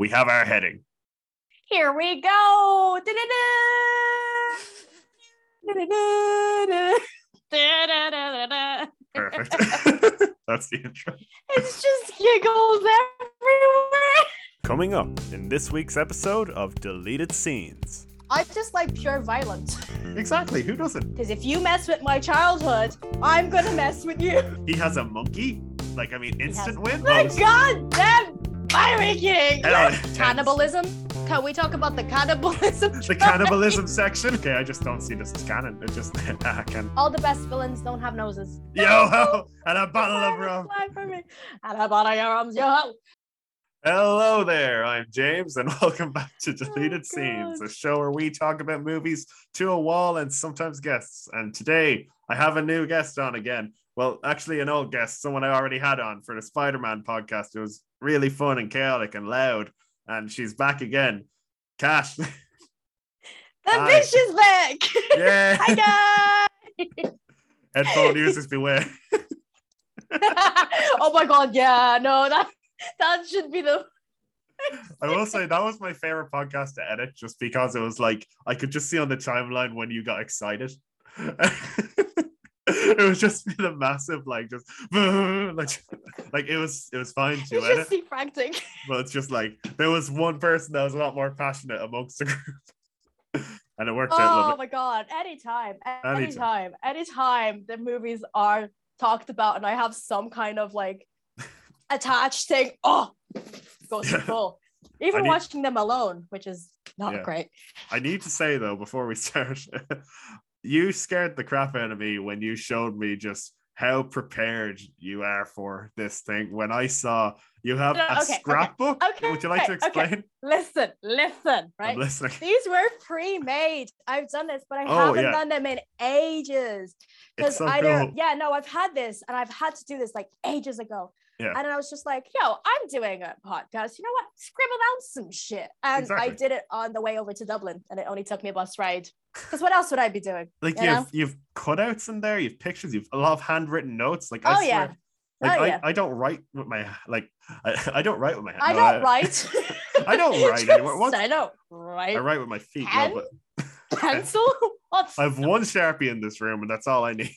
we have our heading. Here we go. Perfect. That's the intro. It's just giggles everywhere. Coming up in this week's episode of Deleted Scenes. I just like pure violence. Exactly. Who doesn't? Because if you mess with my childhood, I'm gonna mess with you. He has a monkey. Like I mean, instant win. My goddamn Pirate King! Intense. Cannibalism? Can we talk about the cannibalism? The cannibalism section. Okay, I just don't see this as canon. It just I can. All the best villains don't have noses. Yo, ho! and a bottle of rum. Flag for me. And a bottle of rums, yo. ho! Hello there, I'm James, and welcome back to Deleted Oh, Scenes, a show where we talk about movies to a wall and sometimes guests. And today I have a new guest on again. Well, actually, an old guest, someone I already had on for the Spider Man podcast. It was really fun and chaotic and loud, and she's back again. Cash. The Hi. bitch is back. yeah. Hi guys. Headphone users beware. oh my god, yeah, no, that that should be the I will say that was my favorite podcast to edit just because it was like I could just see on the timeline when you got excited. it was just the massive like just like like it was it was fine to just see frantic. but it's just like there was one person that was a lot more passionate amongst the group. and it worked out Oh my god, anytime, Anytime. anytime, anytime the movies are talked about and I have some kind of like attached thing, oh, goes to full. Even need- watching them alone, which is not Yeah. great. I need to say though, before we start, you scared the crap out of me when you showed me just how prepared you are for this thing. When I saw you have No, a okay, okay, scrapbook, okay, would you like to okay. explain? Listen, listen, right? I'm listening. These were pre-made. I've done this, but I Oh, haven't yeah. done them in ages. Because so either, cool. yeah, no, I've had this and I've had to do this like ages ago. Yeah. And I was just like, yo, I'm doing a podcast. You know what? Scribble down some shit. And I did it on the way over to Dublin and it only took me a bus ride. Because what else would I be doing? Like you you've know? you've cutouts in there, you've pictures, you've a lot of handwritten notes. Like I Oh, swear, yeah. like Oh, I, yeah. I don't write with my like I, I don't write with my hand. I no, don't write. I don't write anymore. Once- I don't write. I write with my feet. no, but Pencil? What's I have one sharpie in this room, and that's all I need.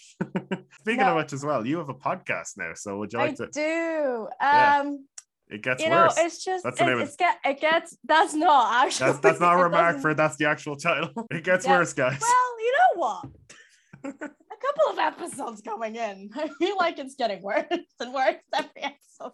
Speaking of No. which, as well, you have a podcast now. So would you I like to? do. Yeah. Um, It gets you know, worse. it's just That's it, the name of it's get it gets that's not actually That's that's not a remark for that's the actual title. It gets Yeah. worse, guys. Well, you know what? a couple of episodes coming in. I feel like it's getting worse and worse every episode.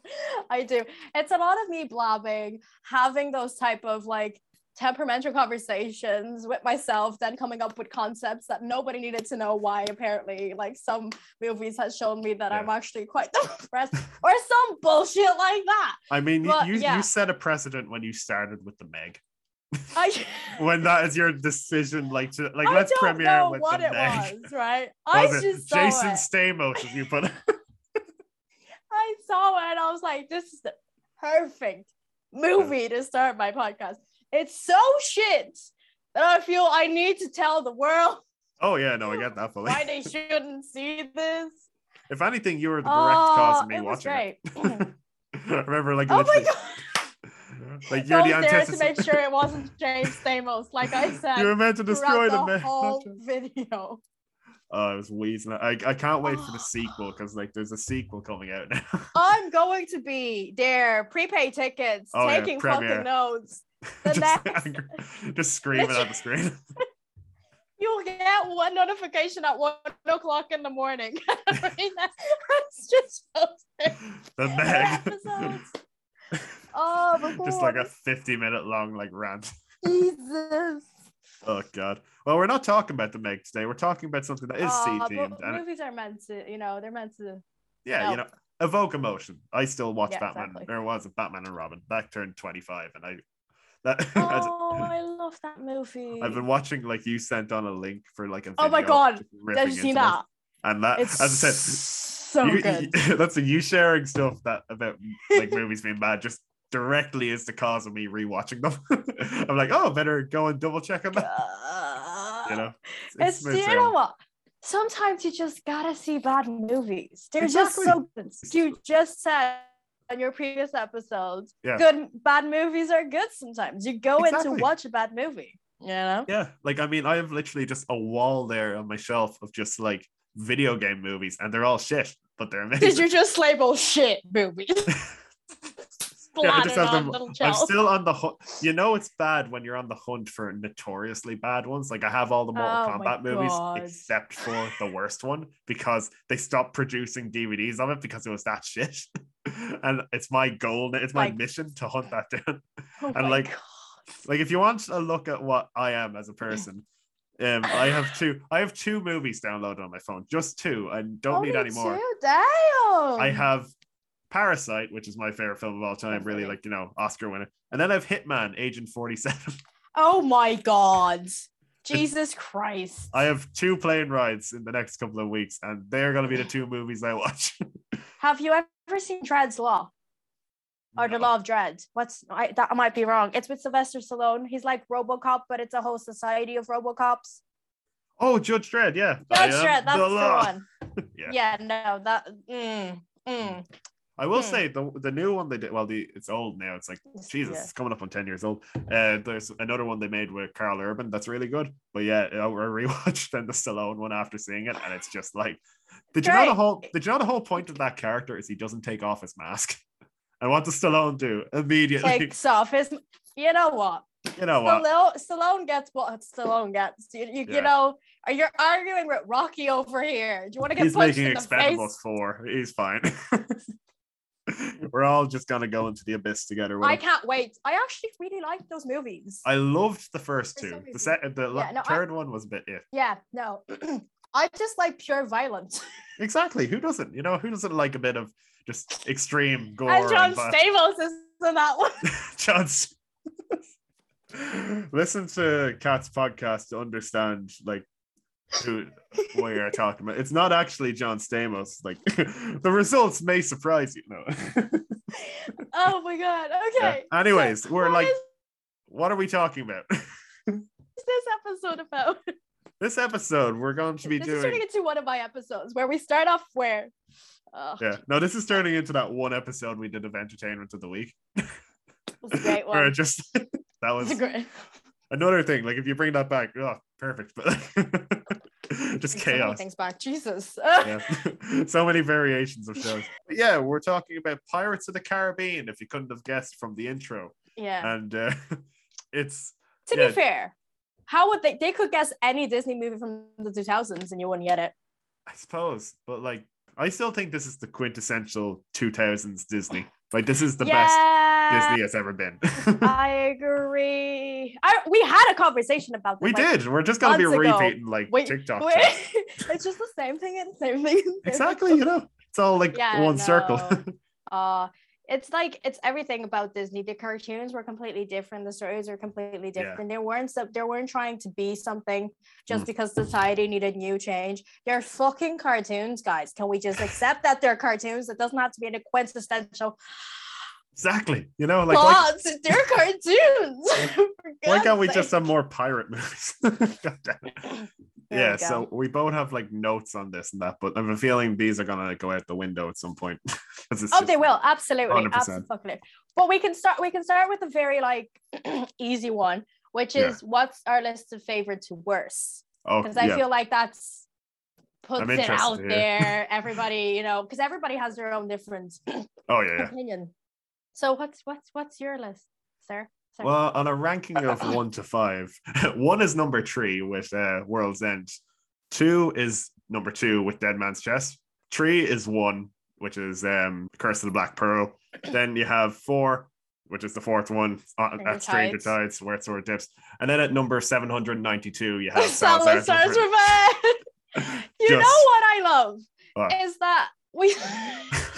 I do. It's a lot of me blabbing, having those type of like temperamental conversations with myself, then coming up with concepts that nobody needed to know why. Apparently, like some movies has shown me that Yeah. I'm actually quite depressed, or some bullshit like that. I mean, you but, you, yeah. you set a precedent when you started with the Meg. I, When that is your decision, like to like I let's don't premiere know with what the it Meg. was, right? I was just saw Jason. Stamos, as you put it. I saw it and I was like, this is the perfect movie to start my podcast. It's so shit that I feel I need to tell the world Oh yeah, no, I get that fully. why they shouldn't see this. If anything, you were the direct oh, cause Oh, of me it watching great. it. I remember, like oh my god. like you're the Don't to make sure it wasn't James Stamos, like I said. you were meant to destroy the the whole video. Oh, I was wheezing. I, I can't wait for the sequel because like there's a sequel coming out now. I'm going to be there, prepaid tickets, Oh, taking premiere. fucking notes. The just, next- just screaming at the screen. You'll get one notification at one o'clock in the morning. That's just posted the Meg. Oh, just like a 50 minute long like rant. Jesus. Oh god. Well, we're not talking about the Meg today. We're talking about something that is Aw, C themed. It- movies are meant to, you know, they're meant to. yeah, you know, evoke emotion. I still watch Yeah, Batman. exactly. There was a Batman and Robin. That turned 25 and I that Oh, I love that movie. I've been watching like you sent on a link for like a Oh my God, Did you see this. that? And that It's as I said so you, good. you- that's a you sharing stuff that about like movies being bad just directly is the cause of me rewatching them. I'm like, oh, better go and double check on that. You know, it's, smooth you know what? Sometimes you just gotta see bad movies. They're Exactly. just so good. You just said on your previous episodes, Yeah. good bad movies are good sometimes. You go in to watch a bad movie. You know? Yeah, like I mean, I have literally just a wall there on my shelf of just like video game movies, and they're all shit, but they're amazing. Did you just label shit movies? Yeah, just have them, I'm still on the hunt. You know, it's bad when you're on the hunt for notoriously bad ones. Like I have all the Mortal Oh Kombat movies except for the worst one because they stopped producing DVDs of it because it was that shit. and it's my goal. It's my Like- mission to hunt that down. Oh and like- God. like if you want a look at what I am as a person, um, I have two. I have two movies downloaded on my phone, just two. I don't need any more. two? Damn. I have Parasite, which is my favorite film of all time, really like you know Oscar winner, and then I have Hitman, Agent Forty Seven. Oh my God. Jesus Christ. I have two plane rides in the next couple of weeks, and they're going to be the two movies I watch. Have you ever seen Dread's Law or The Law of Dread? What's I, that I might be wrong. It's with Sylvester Stallone. He's like RoboCop, but it's a whole society of RoboCops. Oh, Judge Dredd, yeah. Judge Dredd, that's the, law. one. Yeah. yeah. no, that. Mm, mm. I will say the the new one they did. Well, the it's old now. It's like Jesus, Yeah. it's coming up on 10 years old. Uh, there's another one they made with Karl Urban that's really good. But yeah, I rewatched then the Stallone one after seeing it, and it's just like, did you know the whole did you know the whole point of that character is he doesn't take off his mask? And what does Stallone do immediately? Takes off his. You know what? you know what? Stallone, Stallone gets what Stallone gets. You, you, Yeah. you know, are you arguing with Rocky over here? Do you want to get He's punched making in the Expendables face? four. He's fine. We're all just gonna go into the abyss together. I can't wait. I actually really like those movies. I loved the first two. The second, the Yeah, no, I- third one was a bit if. yeah, no. I just like pure violence. Exactly. Who doesn't? You know, who doesn't like a bit of just extreme gore? and John vi- Stamos is in that one. John. Listen to Kat's podcast to understand like who what you're talking about. It's not actually John Stamos. Like the results may surprise you. No. oh my god. Yeah. Okay. Anyways, so we're what like, is what are we talking about? this episode about? this episode, we're going to be this is turning into one of my episodes where we start off where. Oh, Yeah, no, this is turning into that one episode we did of Entertainment of the Week. It's a great one. it just that was a great. Another thing. Like if you bring that back, oh, perfect. But just So many chaos. things back. Jesus. Yeah. so many variations of shows. But yeah, we're talking about Pirates of the Caribbean. If you couldn't have guessed from the intro, yeah. and uh, it's To yeah. be fair, how would they? They could guess any Disney movie from the 2000s and you wouldn't get it. I suppose, but like I still think this is the quintessential 2000s Disney. Like this is the best yeah, Disney has ever been. I agree. I, we had a conversation about this. we like, did. We're just gonna be months ago. repeating like Wait, TikTok. wait. it's just the same thing and same thing. and Exactly, you know, it's all like Yeah, one circle. no. Uh it's like it's everything about Disney. The cartoons were completely different. The stories were completely Yeah. different. They weren't so they weren't trying to be something just Mm. because society needed new change. They're fucking cartoons, guys. Can we just accept that they're cartoons? It doesn't have to be a quintessential exactly. You know, like why, but they're cartoons. Why can't we sake. just have more pirate movies? God damn it. Yeah, so we both have like notes on this and that, but I have a feeling these are gonna go out the window at some point. Oh, they will absolutely, 100%. absolutely. But we can start. We can start with a very like easy one, which Yeah. is what's our list of favorite to worst? Oh, Because I yeah. feel like that's puts it out there. Everybody, you know, because everybody has their own different oh yeah, yeah. opinion. So what's what's what's your list, sir? sir? Well, on a ranking of one to five, one is number three with uh, World's End. Two is number two with Dead Man's Chest. Three is one, which is um, Curse of the Black Pearl. Then you have four, which is the fourth one uh, Stranger at Stranger Tides. Tides, where it sort of dips. And then at number 792, you have Salazar's Salazar's. Revenge. You Just- know what I love What? is that we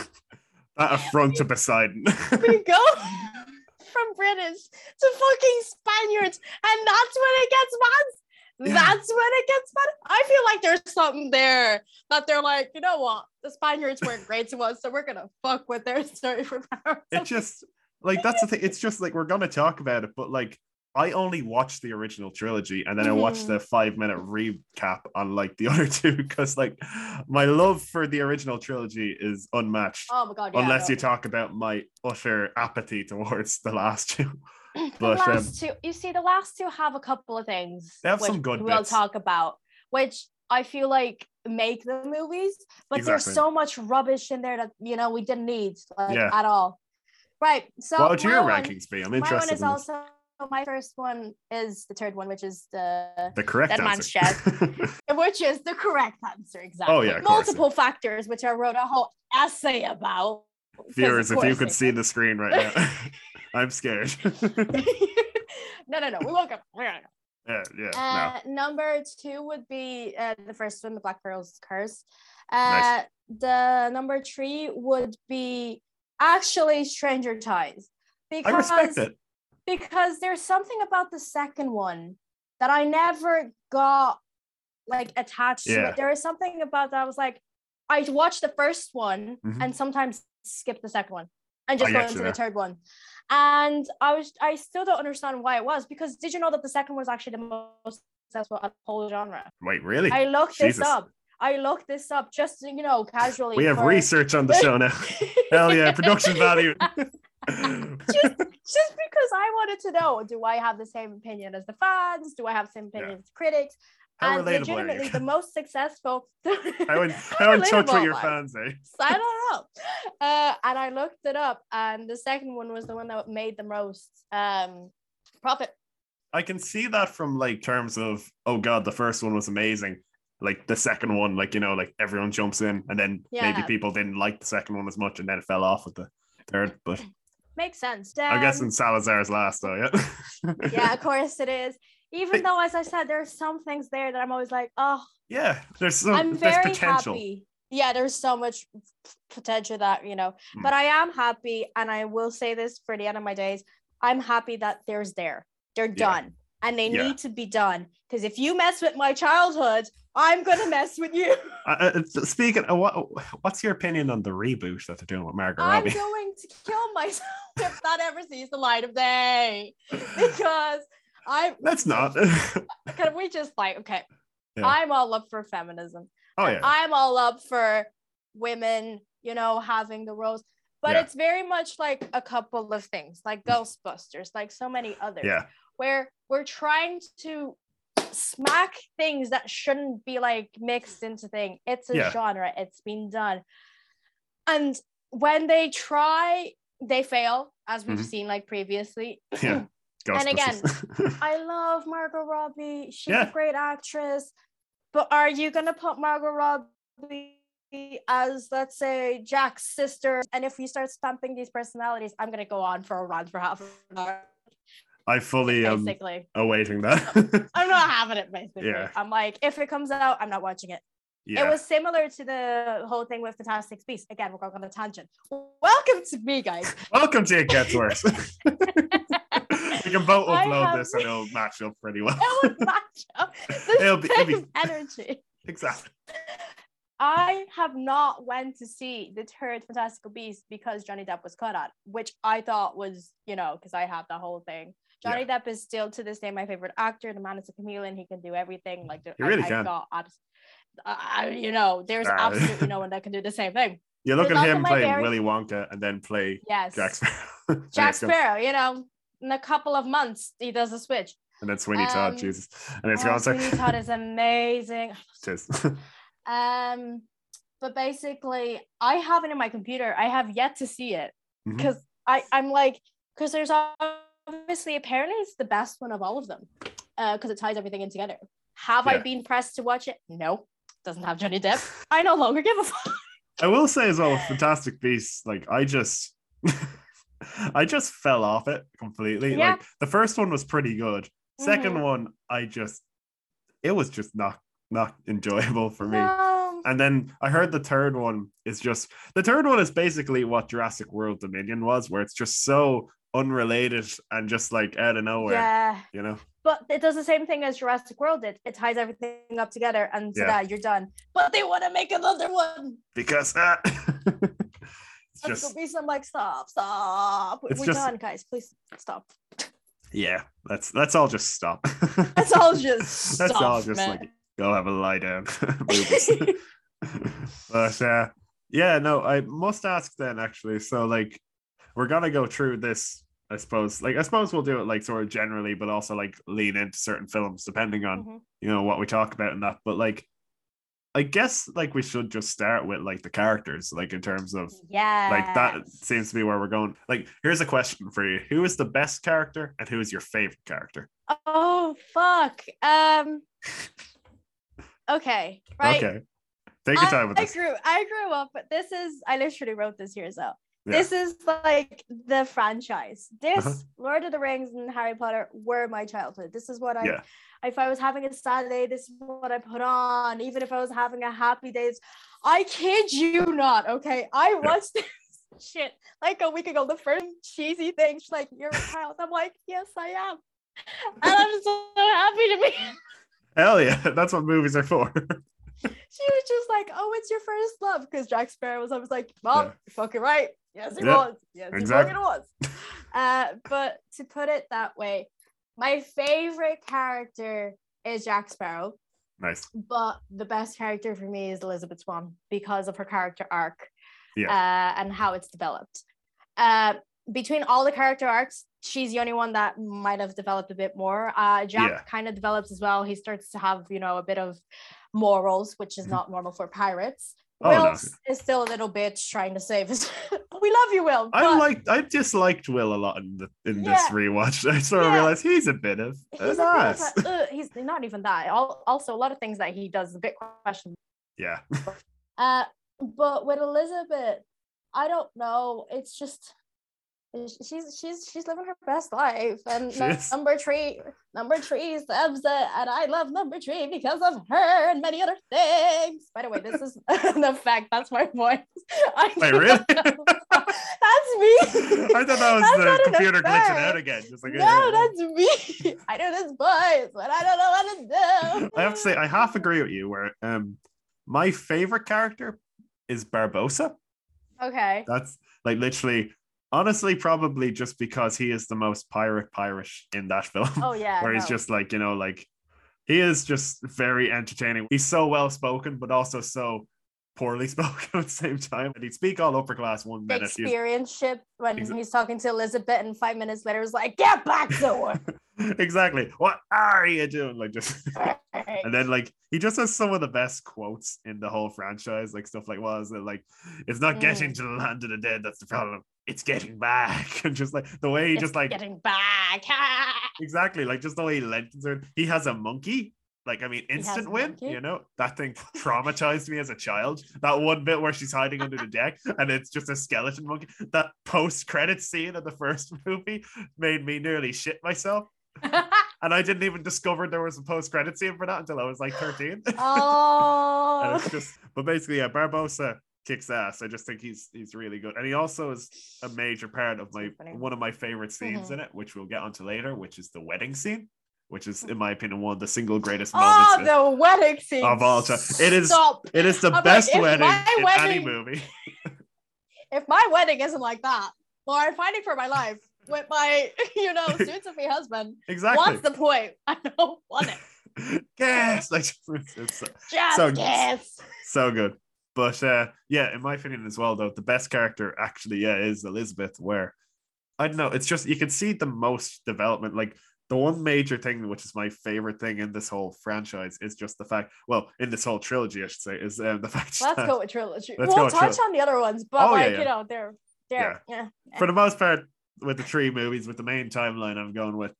that affront to Poseidon. we go from British to fucking Spaniards, and that's when it gets mad. Yeah. That's when it gets mad. I feel like there's something there that they're like, you know what? The Spaniards weren't great to us, so we're gonna fuck with their story for power. it just like that's the thing. It's just like we're gonna talk about it, but like I only watched the original trilogy and then I watched the five minute recap on like the other two because like my love for the original trilogy is unmatched. Oh my god! Yeah, unless you talk about my utter apathy towards the last two. the but, um, last two, you see, the last two have a couple of things They have some good we'll bits. talk about, which I feel like make the movies, but Exactly. there's so much rubbish in there that you know we didn't need like Yeah. at all. Right. So what would your one- rankings be? I'm My one interested is in this. also my first one is the third one, which is the the correct answer. which is the correct answer exactly. Oh, yeah, course. multiple factors, which I wrote a whole essay about. Viewers, if you could see the screen right now, I'm scared. no, no, no. We won't go. We're gonna go. yeah, yeah, Uh, number two would be uh, the first one, the Black Pearl's Curse. Uh, Nice. The number three would be actually Stranger Tides. Because, I respect it. Because there's something about the second one that I never got like attached to it. There is something about that I was like, I watched the first one Mhm. and sometimes skip the second one and just I go into the third one. And I was I still don't understand why it was because did you know that the second one was actually the most successful at the whole genre? Wait, really? I looked this up. I looked this up just you know casually. we have for- research on the show now. Hell yeah, production value. just just because I wanted to know, do I have the same opinion as the fans? Do I have the same opinion Yeah. as the critics? How and legitimately, the most successful. I in, how in touch with relatable your I? fans, eh? I don't know. Uh, and I looked it up, and the second one was the one that made the most um, profit. I can see that from like terms of oh god, the first one was amazing. Like the second one, like you know, like everyone jumps in, and then maybe people didn't like the second one as much, and then it fell off with the third. But Makes sense. I'm Um, guessing Salazar's last though, yeah. yeah, of course it is. Even Hey. though, as I said, there are some things there that I'm always like, oh, yeah. There's some I'm there's very potential. happy. Yeah, there's so much potential that you know, Mm. but I am happy, and I will say this for the end of my days. I'm happy that there's there. They're Yeah. done, and they Yeah. need to be done. Because if you mess with my childhood, I'm gonna mess with you. Uh, uh, speaking, of what what's your opinion on the reboot that they're doing with Margot I'm Robbie? going to kill myself if that ever sees the light of day. Because I Let's not. can we just like okay, Yeah. I'm all up for feminism. oh yeah, I'm all up for women, you know, having the roles. But Yeah. it's very much like a couple of things, like Ghostbusters, like so many others, yeah, where we're trying to smack things that shouldn't be like mixed into thing. It's a Yeah. genre, it's been done. And when they try, they fail, as we've Mhm. seen like previously. yeah. And again, I love Margot Robbie. She's Yeah. a great actress. But are you gonna put Margot Robbie as let's say Jack's sister? And if we start stamping these personalities, I'm gonna go on for a rant for half an hour. I fully am Basically. awaiting that. I'm not having it basically. Yeah. I'm like, if it comes out, I'm not watching it. yeah, It was similar to the whole thing with Fantastic Beasts. Again, we're going on a tangent. Welcome to me, guys. Welcome to It Gets Worse. we can both upload have- this and it'll match up pretty well. it will match up the It'll be- it'll be- energy. exactly. I have not went to see the third Fantastical Beast because Johnny Depp was cut out, which I thought was, you know, because I have the whole thing. Johnny Depp is still to this day my favorite actor. The man is a chameleon; he can do everything. Like the, He really I, can. I got, I, you know, there's Ah. absolutely no one that can do the same thing. You look at him playing very- Willy Wonka and then play Yes, Jack Sparrow. Jack Sparrow. You know, in a couple of months he does a switch. And then Sweeney Todd, Um, Jesus. And it's Oh, Sweeney Todd is amazing. Is. Um, but basically, I have it in my computer. I have yet to see it because I I'm like because there's obviously apparently it's the best one of all of them uh, because it ties everything in together. Have I been pressed to watch it? No, doesn't have Johnny Depp. I no longer give a fuck. I will say as well Fantastic Beasts, like I just I just fell off it completely. Yeah. Like the first one was pretty good. 2nd Mhm. one, I just it was just not not enjoyable for me. No. And then I heard the third one is just the third one is basically what Jurassic World Dominion was, where it's just so unrelated and just like out of nowhere, Yeah, you know? but it does the same thing as Jurassic World did. It ties everything up together, and so Yeah. that you're done. But they want to make another one. Because ah, it's That's just the reason I'm like, stop, stop. We're just- done, guys. Please stop. Yeah, let's let's all just stop. Let's all just Let's stop, all just man. like go have a lie down. But uh yeah, no, I must ask then actually. So like we're gonna go through this, I suppose. Like I suppose we'll do it like sort of generally, but also like lean into certain films depending on Mhm. you know what we talk about and that. But like I guess like we should just start with like the characters, like in terms of Yeah. like that seems to be where we're going. Like, here's a question for you: Who is the best character, and who is your favorite character? Oh fuck. Um. Okay. Right. Okay, take your I, time with I this. grew. I grew up. But this is. I literally wrote this years out. Yeah. This is like the franchise. This Uh-huh. Lord of the Rings and Harry Potter were my childhood. This is what I. Yeah. If I was having a sad day, this is what I put on. Even if I was having a happy day, I kid you not. Okay, I Yeah. watched this shit like a week ago. The first cheesy thing. She's like, "You're a child." I'm like, "Yes, I am," and I'm so happy to be. Hell yeah, that's what movies are for. she was just like, "Oh, it's your first love," because Jack Sparrow was. I was like, "Mom, Yeah. you're fucking right. Yes, it Yeah, was. Yes, exactly. it fucking was." Uh, but to put it that way, my favorite character is Jack Sparrow, nice. but the best character for me is Elizabeth Swann because of her character arc, Yeah. uh, and how it's developed. Uh, between all the character arcs, she's the only one that might have developed a bit more. Uh, Jack Yeah. kind of develops as well. He starts to have, you know, a bit of morals, which is not normal for pirates. Oh, Will no. is still a little bitch trying to save us. we love you, Will. I but like. I disliked Will a lot in the in this rewatch. I sort of Yeah. realized he's a bit of he's, an a bit of a- uh, he's not even that. Al- Also, a lot of things that he does is a bit questionable. Yeah, Uh, but with Elizabeth, I don't know. It's just she's she's she's living her best life, and She nu- is. number three, number three says it, and I love number three because of her and many other things. By the way, this is the fact. That's my voice. I Wait, really? that's me. I thought that was That's the computer glitching out again. Just like No, that's me. I do this voice, but I don't know what to do. I have to say, I half agree with you. Where um, my favorite character is Barbossa. Okay. That's like literally, honestly, probably just because he is the most pirate pirate in that film. Oh yeah. where he's just like, you know, like he is just very entertaining. He's so well spoken, but also so poorly spoken at the same time. And he'd speak all upper class one minute. Shakespearean ship when Exa- he's talking to Elizabeth, and five minutes later, is like, "Get back to exactly. What are you doing? Like just and then like he just has some of the best quotes in the whole franchise, like stuff like what is it like it's not getting Mm. to the land of the dead, that's the problem. It's getting back. And just like the way he It's just like getting back. exactly like just the way he lengthens it. He has a monkey. Like I mean, instant win. You know that thing traumatized me as a child. That one bit where she's hiding under the deck and it's just a skeleton monkey. That post credit scene of the first movie made me nearly shit myself. And I didn't even discover there was a post credit scene for that until I was like thirteen. and oh, it's just, but basically, yeah, Barbossa kicks ass. I just think he's he's really good, and he also is a major part of my one of my favorite scenes Mhm. in it, which we'll get onto later, which is the wedding scene, which is, in my opinion, one of the single greatest moments oh, the wedding scene of all time. It is- Stop. It is the I'm best if wedding in any movie. If my wedding isn't like that, well, I'm fighting for my life with my, you know, soon to be husband, Exactly. what's the point? I don't want it. Yes, like so- Just So- kiss. so good. But uh, yeah, in my opinion as well, though, the best character actually, yeah, is Elizabeth. Where I don't know, it's just you can see the most development. Like the one major thing, which is my favorite thing in this whole franchise, is just the fact. Well, in this whole trilogy, I should say, is um, the fact Let's that go with trilogy. Let's we'll touch on the other ones, but Oh, yeah, like yeah. you know, they're they're yeah. for the most part, with the three movies, with the main timeline, I'm going with.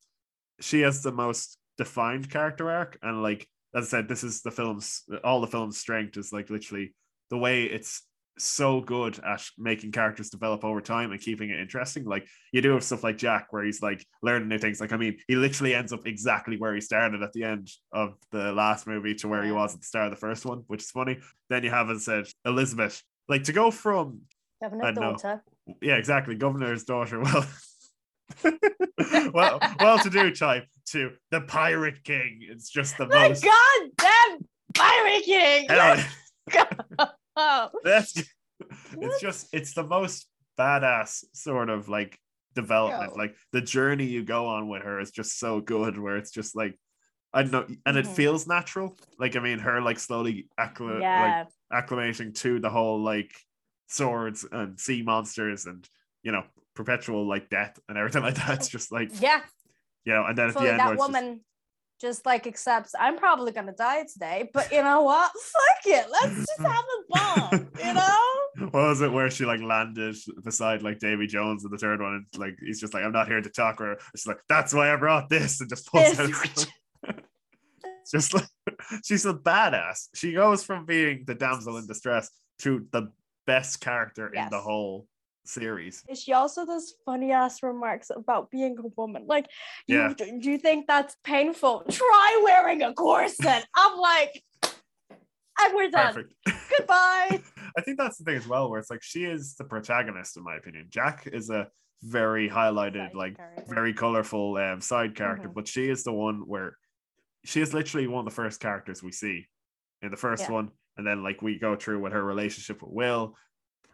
She has the most defined character arc, and like as I said, this is the film's all the film's strength is like literally the way it's so good at making characters develop over time and keeping it interesting. Like you do have stuff like Jack, where he's like learning new things. Like I mean, he literally ends up exactly where he started at the end of the last movie to where he was at the start of the first one, which is funny. Then you have, as I said, Elizabeth. Like to go from governor's daughter. yeah, exactly. Governor's daughter. Well, well, well-to-do type to the Pirate King. It's just the The most. goddamn Pirate King. Oh, that's it's just it's the most badass sort of like development. Yo. Like the journey you go on with her is just so good. Where it's just like I don't know, and it Mhm. feels natural. Like I mean, her like slowly accli- like acclimating to the whole like swords and sea monsters and you know perpetual like death and everything like that. It's just like yeah. you know, and then at the end, that it's just- woman just, like accepts I'm probably gonna die today, but you know what? Fuck it. Let's just have a bomb, you know? what was it where she like landed beside like Davy Jones in the third one and like he's just like I'm not here to talk or she's like that's why I brought this and just pulls out just like she's a badass she goes from being the damsel in distress to the best character in the whole series She also does funny ass remarks about being a woman. Like, you, Yeah. do you think that's painful? Try wearing a corset. I'm like, and we're done. perfect Goodbye. I think that's the thing as well where it's like she is the protagonist in my opinion Jack is a very highlighted Side like character. very colorful um, side character, Mhm. but she is the one where she is literally one of the first characters we see in the first Yeah. one, and then like we go through with her relationship with Will,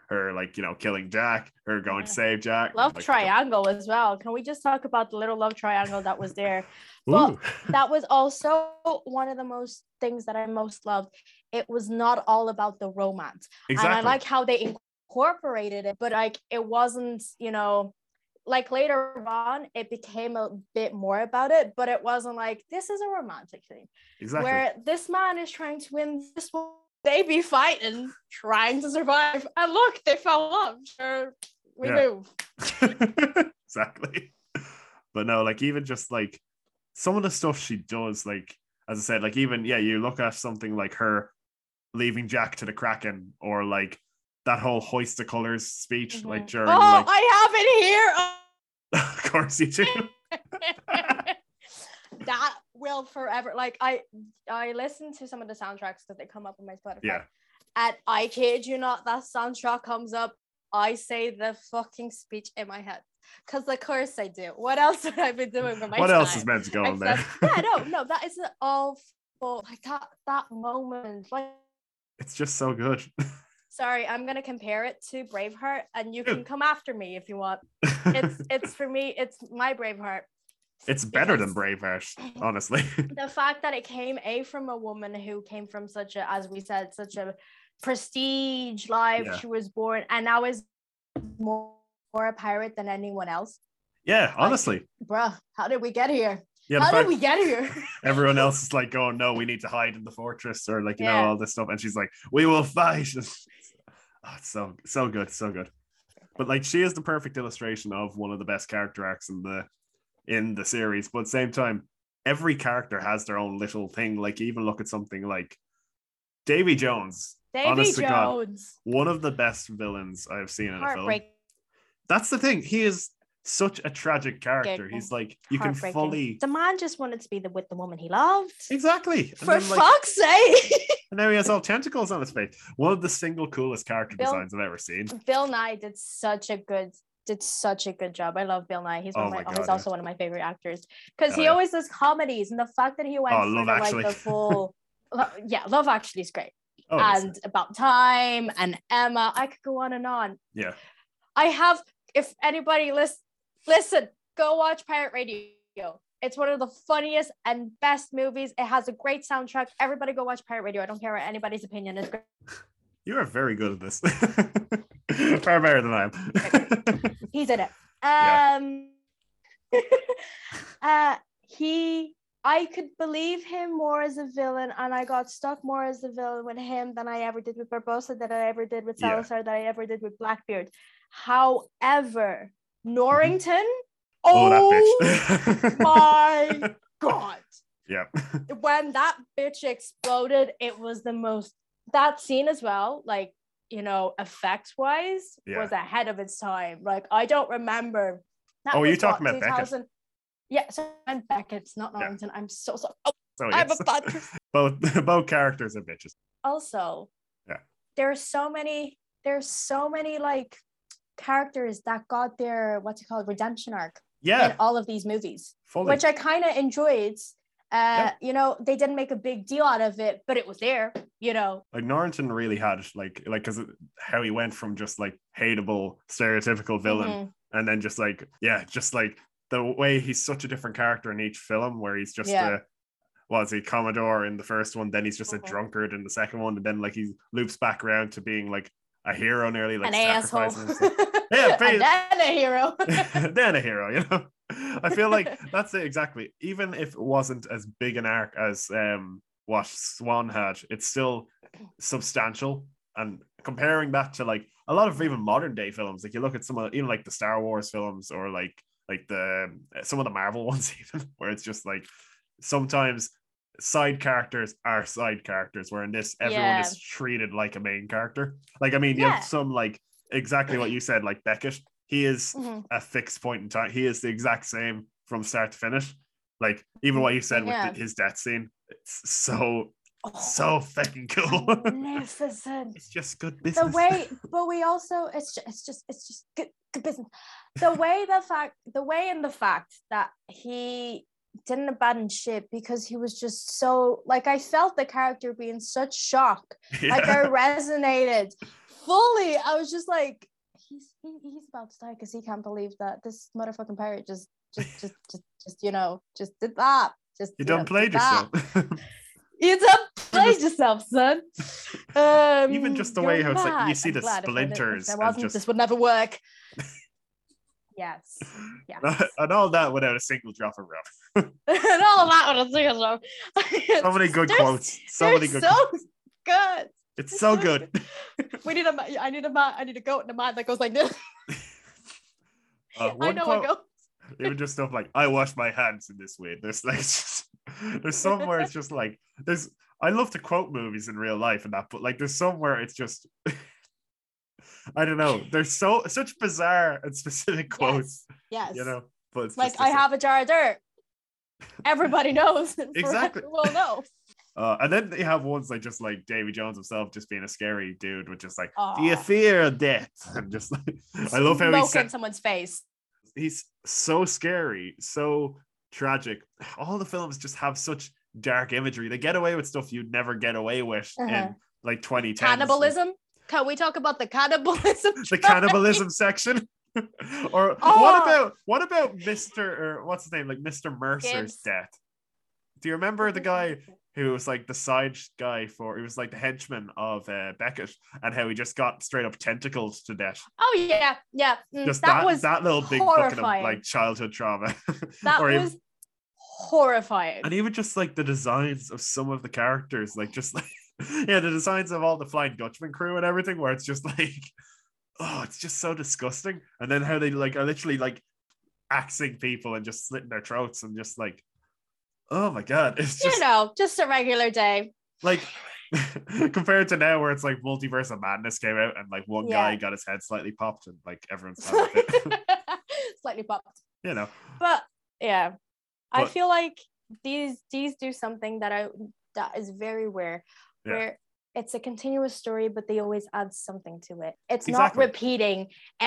her like you know killing Jack, her going to save Jack, love like, triangle as well. Can we just talk about the little love triangle that was there? Well, that was also one of the most things that I most loved. It was not all about the romance. exactly. And I like how they incorporated it, but like it wasn't, you know, like later on, it became a bit more about it, but it wasn't like this is a romantic thing exactly. where this man is trying to win this one. They be fighting, trying to survive. And look, they fell in love. Sure, we Yeah. move. exactly. But no, like even just like some of the stuff she does, like as I said, like even yeah, you look at something like her leaving Jack to the Kraken, or like that whole hoist the colors speech, like Mhm. during oh, like I have it here. Oh. of course you do. have it here. that will forever. Like I, I listen to some of the soundtracks that they come up on my Spotify. Yeah. And I kid you not, that soundtrack comes up. I say the fucking speech in my head. Because of course I do. What else would I be doing for my what else is meant to go on there? Yeah, no, no, that is an awful like that that moment. Like it's just so good. sorry, I'm gonna compare it to Braveheart, and you can come after me if you want. It's it's for me, it's my Braveheart. It's better than Braveheart, honestly. the fact that it came a from a woman who came from such a as we said such a prestige life Yeah. she was born and now is more, more a pirate than anyone else yeah, honestly. bruh how did we get here Yeah, how did we get here everyone else is like oh no, we need to hide in the fortress or like, you know, all this stuff. And she's like, we will fight. oh, it's so so good, so good. But like she is the perfect illustration of one of the best character acts in the in the series. But at the same time, every character has their own little thing. Like even look at something like Davy Jones, davy Honest to God, jones one of the best villains I've seen in a film. That's the thing. He is such a tragic character. Okay. He's like you can fully the man just wanted to be the, with the woman he loved exactly. And for then, like, fuck's sake And now he has all tentacles on his face. One of the single coolest character Bill- designs I've ever seen. bill nighy did such a good did such a good job. I love Bill Nighy. He's one Oh my, my oh, God, he's yeah. also one of my favorite actors because Oh, he yeah. always does comedies, and the fact that he oh, went Oh, for like the full, yeah, Love Actually is great, Oh, and About Time and Emma. I could go on and on. yeah. I have, if anybody listen, listen, go watch Pirate Radio. It's one of the funniest and best movies. It has a great soundtrack. Everybody go watch Pirate Radio. I don't care what anybody's opinion is. You are very good at this. Far better than I am. He's in it. Yeah. Um, uh, he, I could believe him more as a villain, and I got stuck more as a villain with him than I ever did with Barbossa, that I ever did with Yeah. Salazar, that I ever did with Blackbeard. However, Norrington, oh, oh, that bitch. my god. yeah. when that bitch exploded, it was the most that scene as well, like you know, effects wise, Yeah. was ahead of its time. Like I don't remember. Oh, you're talking about Beckett. 2000 Yeah, so I'm Beckett's not Yeah. I'm so sorry. Oh, oh, oh So I'm yes. a bad both both characters are bitches. Also, Yeah. there's so many. There's so many like characters that got their what's it called redemption arc Yeah, in all of these movies. fully. which I kind of enjoyed. Uh, Yeah. you know, they didn't make a big deal out of it, but it was there. You know, like Norrington really had like like because how he went from just like hateable stereotypical villain Mhm. and then just like yeah, just like the way he's such a different character in each film, where he's just Yeah. a was he Commodore in the first one, then he's just Mhm. a drunkard in the second one, and then like he loops back around to being like a hero nearly, like An asshole. Yeah, and then a hero. then a hero, you know. I feel like that's it exactly. Even if it wasn't as big an arc as um what Swann had, it's still substantial. And comparing that to like a lot of even modern day films, like you look at some of even like the Star Wars films or like like the some of the Marvel ones, even where it's just like sometimes side characters are side characters, where in this everyone Yeah. is treated like a main character. Like I mean, you Yeah. have some like exactly what you said, like Beckett. He is Mhm. a fixed point in time. He is the exact same from start to finish. Like even what you said Yeah. with the, his death scene, it's so Oh, so fucking cool. magnificent. it's just good business. the way but we also it's just it's just it's just good, good business the way the fact the way and the fact that he didn't abandon ship because he was just so like i felt the character be in such shock like i resonated fully i was just like he's he, he's about to die because he can't believe that this motherfucking pirate just just just just, just you know just did that just you know, done played did yourself. You done played yourself, son. Um, Even just the way how it's like, you see I'm the glad if if splinters just- this would never work. yes, yes. and all that without a single drop of rum. and all of that with a single song. So many good quotes. So many good. So quotes. good. It's so good. We need a. I need a. I need a goat in a mind that goes like this. Uh, I know quote, a goat. even just stuff like I wash my hands in this way. There's like just, there's somewhere it's just like there's I love to quote movies in real life and that, but like there's somewhere it's just I don't know. There's so such bizarre and specific quotes, Yes. you know. But like I have a jar of dirt. Everybody knows. Exactly. Well, no. Uh, and then they have ones like just like Davy Jones himself just being a scary dude with just like, do you fear death? And just like I love how he Smoke in someone's face. he's so scary, so tragic. All the films just have such dark imagery. They get away with stuff you'd never get away with Uh-huh. in like 2010. Cannibalism. Can we talk about the cannibalism? The cannibalism section. or what Oh. about what about Mr. or what's his name? Like Mr. Mercer's Gibbs. death. Do you remember the guy who was like the side guy for he was like the henchman of uh, Beckett and how he just got straight up tentacled to death. Oh yeah, yeah. Mm, Just that, that, was that little big bucket of like childhood trauma. that Or even- was horrifying. and even just like the designs of some of the characters, like just like yeah, the designs of all the Flying Dutchman crew and everything, where it's just like, oh, it's just so disgusting. And then how they like are literally like axing people and just slitting their throats and just like, oh my god, it's just you know, just a regular day. like compared to now where it's like Multiverse of Madness came out and like one Yeah. guy got his head slightly popped and like everyone's. Slightly popped. you know, But yeah, I feel like these these do something that I that is very rare, Yeah. where it's a continuous story, but they always add something to it. It's Exactly. not repeating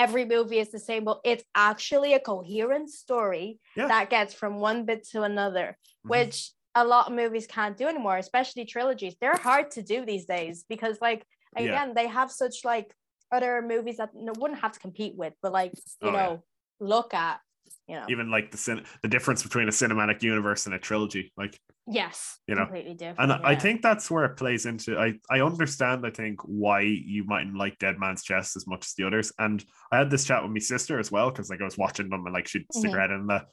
every movie is the same, but it's actually a coherent story Yeah. that gets from one bit to another, Mhm. which a lot of movies can't do anymore, especially trilogies. They're hard to do these days because, like, Yeah. again, they have such like other movies that no, wouldn't have to compete with, but like, you Oh, yeah. know, look at, you know, even like the cin- the difference between a cinematic universe and a trilogy, like yes, you know, completely different. And I I think that's where it plays into. I I understand. I think why you mightn't like Dead Man's Chest as much as the others. And I had this chat with my sister as well because like I was watching them and like she'd stick Mhm. her head in the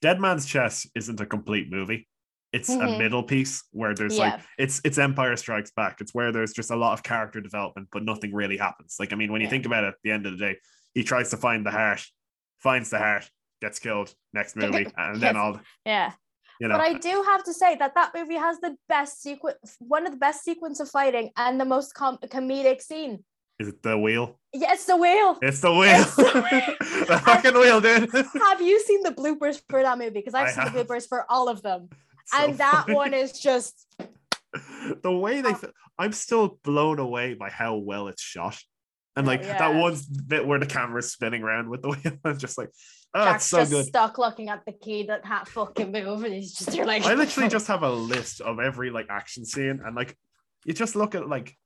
Dead Man's Chest isn't a complete movie. It's a Mhm. middle piece where there's like it's it's Empire Strikes Back. It's where there's just a lot of character development, but nothing really happens. Like I mean, when you Yeah. think about it, at the end of the day, he tries to find the heart, finds the heart, gets killed. Next movie, and then all yeah. you know. But I do have to say that that movie has the best sequence, one of the best sequence of fighting, and the most com- comedic scene. is it the wheel? Yeah, it's the wheel. It's the wheel. It's the- the fucking wheel, dude. have you seen the bloopers for that movie? Because I've I seen the bloopers for all of them, So and that funny. one is just the way they. Oh. I'm still blown away by how well it's shot, and Oh, like yeah. that one bit where the camera's spinning around with the wheel. I'm just like, oh, Jack's it's so just good. stuck looking at the key that can't fucking move, and he's just you're like. I literally just have a list of every like action scene, and like you just look at like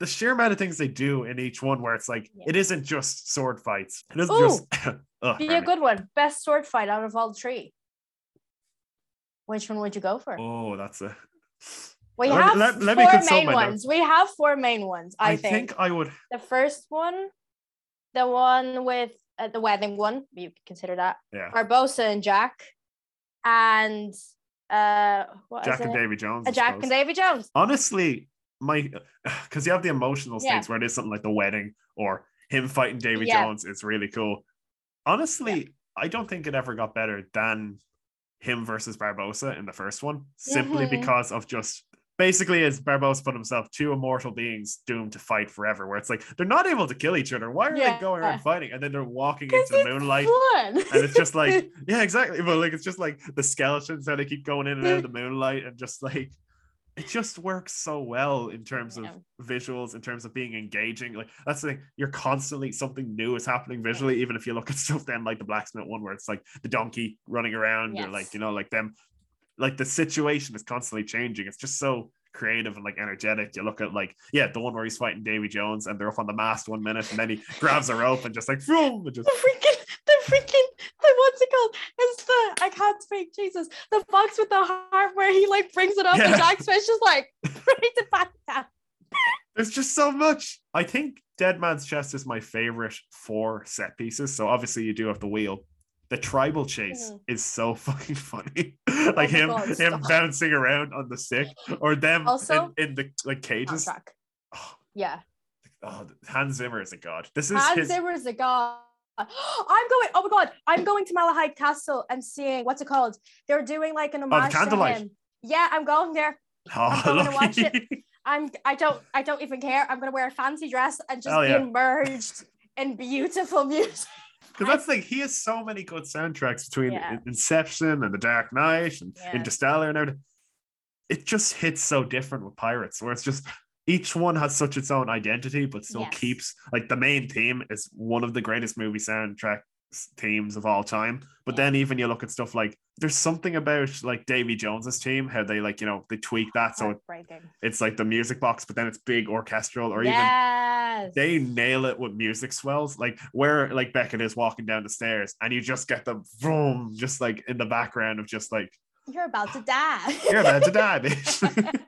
the sheer amount of things they do in each one where it's like Yeah. it isn't just sword fights. It isn't Ooh. just Ugh, Be a good one. Best sword fight out of all three. Which one would you go for? Oh, that's a we have let- let four main ones. We have four main ones. I, I, think. think I would the first one, the one with uh, the wedding one, you consider that yeah. Barbossa and Jack, and uh, what is Jack and? Davy Jones. Uh, Jack and Davy Jones. honestly, my because you have the emotional Yeah. stakes where it is something like the wedding or him fighting Davy Yeah. Jones. It's really cool. Honestly, I don't think it ever got better than him versus Barbossa in the first one, simply Mhm. because of just basically as Barbossa put himself, two immortal beings doomed to fight forever. Where it's like they're not able to kill each other. Why are Yeah. they going around fighting? And then they're walking into the moonlight. And it's just like, yeah, exactly. But like, it's just like the skeletons how they keep going in and out of the moonlight, and just like, it just works so well in terms of Yeah. visuals, in terms of being engaging. Like that's the thing, you're constantly something new is happening visually. Even if you look at stuff then like the blacksmith one, where it's like the donkey running around, or like you know, like them, like the situation is constantly changing. It's just so creative and like energetic. You look at like yeah, the one where he's fighting Davy Jones, and they're up on the mast one minute, and then he grabs a rope and just like boom, and just the freaking, the freaking, the what's it called? It's the I can't speak. Jesus, the box with the heart where he like brings it up Yeah. and Jack's face just like brings it back down. There's just so much. I think Dead Man's Chest is my favorite four set pieces. So obviously you do have the wheel. The tribal chase Mhm. is so fucking funny. like my him God, him bouncing around on the stick or them Also- in, in the like cages. Oh, Yeah, oh, Hans Zimmer is a god. This is Hans his Zimmer is a god. I'm going. Oh my god! I'm going to Malahide Castle and seeing what's it called. They're doing like an homage to Candlelight. him. Yeah, I'm going there. oh, going to watch it. I'm. I don't. I don't even care. I'm gonna wear a fancy dress and just Hell be yeah. immersed in beautiful music. Because that's like he has so many good soundtracks between Yeah. Inception and The Dark Knight and Yeah. Interstellar and everything. It just hits so different with Pirates, where it's just each one has such its own identity, but still Yes. keeps like the main theme is one of the greatest movie soundtrack themes of all time. But then even you look at stuff like there's something about like Davy Jones's team, how they like, you know, they tweak that so it, it's like the music box, but then it's big orchestral or even they nail it with music swells, like where like Beckett is walking down the stairs, and you just get the vroom, just like in the background of just like You're about to die. you're about to die, bitch.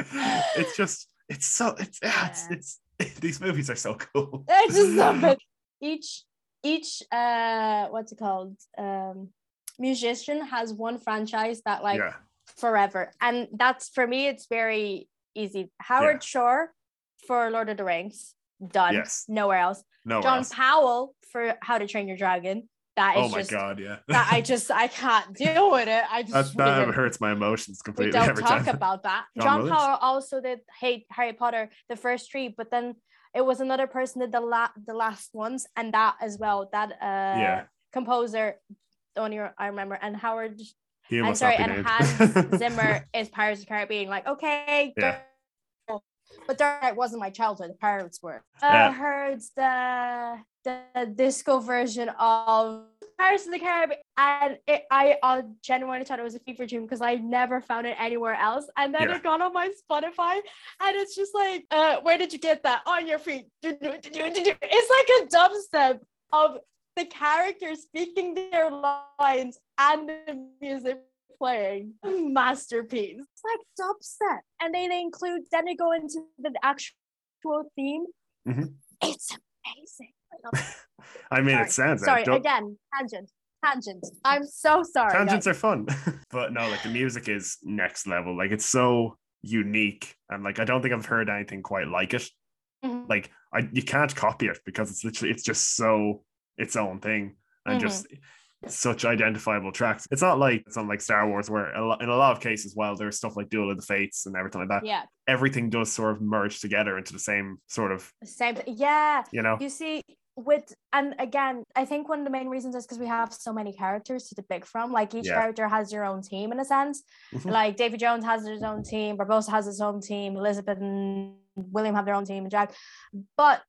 it's just it's so it's yeah, it's, it's these movies are so cool. I just love it. Each each uh what's it called? Um musician has one franchise that like yeah, forever. And that's for me it's very easy. Howard Yeah. Shore for Lord of the Rings. Done. Yes. Nowhere else. no John else. Powell for How to Train Your Dragon. That is Oh my just god, yeah. that I just I can't deal with it. I just that really- hurts my emotions completely we don't talk time. about that. John John, Powell also did hate Harry Potter, the first three, but then it was another person did the la- the last ones, and that as well. That uh Yeah. composer, only I remember, and Howard. He I'm sorry, and. Hans Zimmer is Pirates of the Caribbean. Like, okay, Yeah. Dark- but Dark Knight wasn't my childhood. The Pirates were. Uh, Yeah. I heard the the disco version of Pirates of the Caribbean, and it, I uh, genuinely thought it was a fever dream because I never found it anywhere else. And then Yeah. it got on my Spotify, and it's just like, uh, where did you get that? On your feet. It's like a dubstep of the characters speaking their lines and the music playing. Masterpiece. It's like dubstep, and they, they include then they go into the actual theme. Mhm. It's amazing. I love it. I mean, Sorry. it sounds Sorry, again, tangent, tangent. I'm so sorry. tangents guys. are fun but no like the music is next level like it's so unique and like i don't think i've heard anything quite like it Mhm. like i you can't copy it because it's literally it's just so its own thing and Mhm. just such identifiable tracks it's not like it's not like star wars where a in a lot of cases while there's stuff like duel of the fates and everything like that Yeah, everything does sort of merge together into the same sort of the same. Yeah, you know you see, with and again, I think one of the main reasons is because we have so many characters to pick from. Like each Yeah. character has their own team in a sense. Mhm. Like Davy Jones has his own team, Barbossa has his own team, Elizabeth and William have their own team, and Jack. But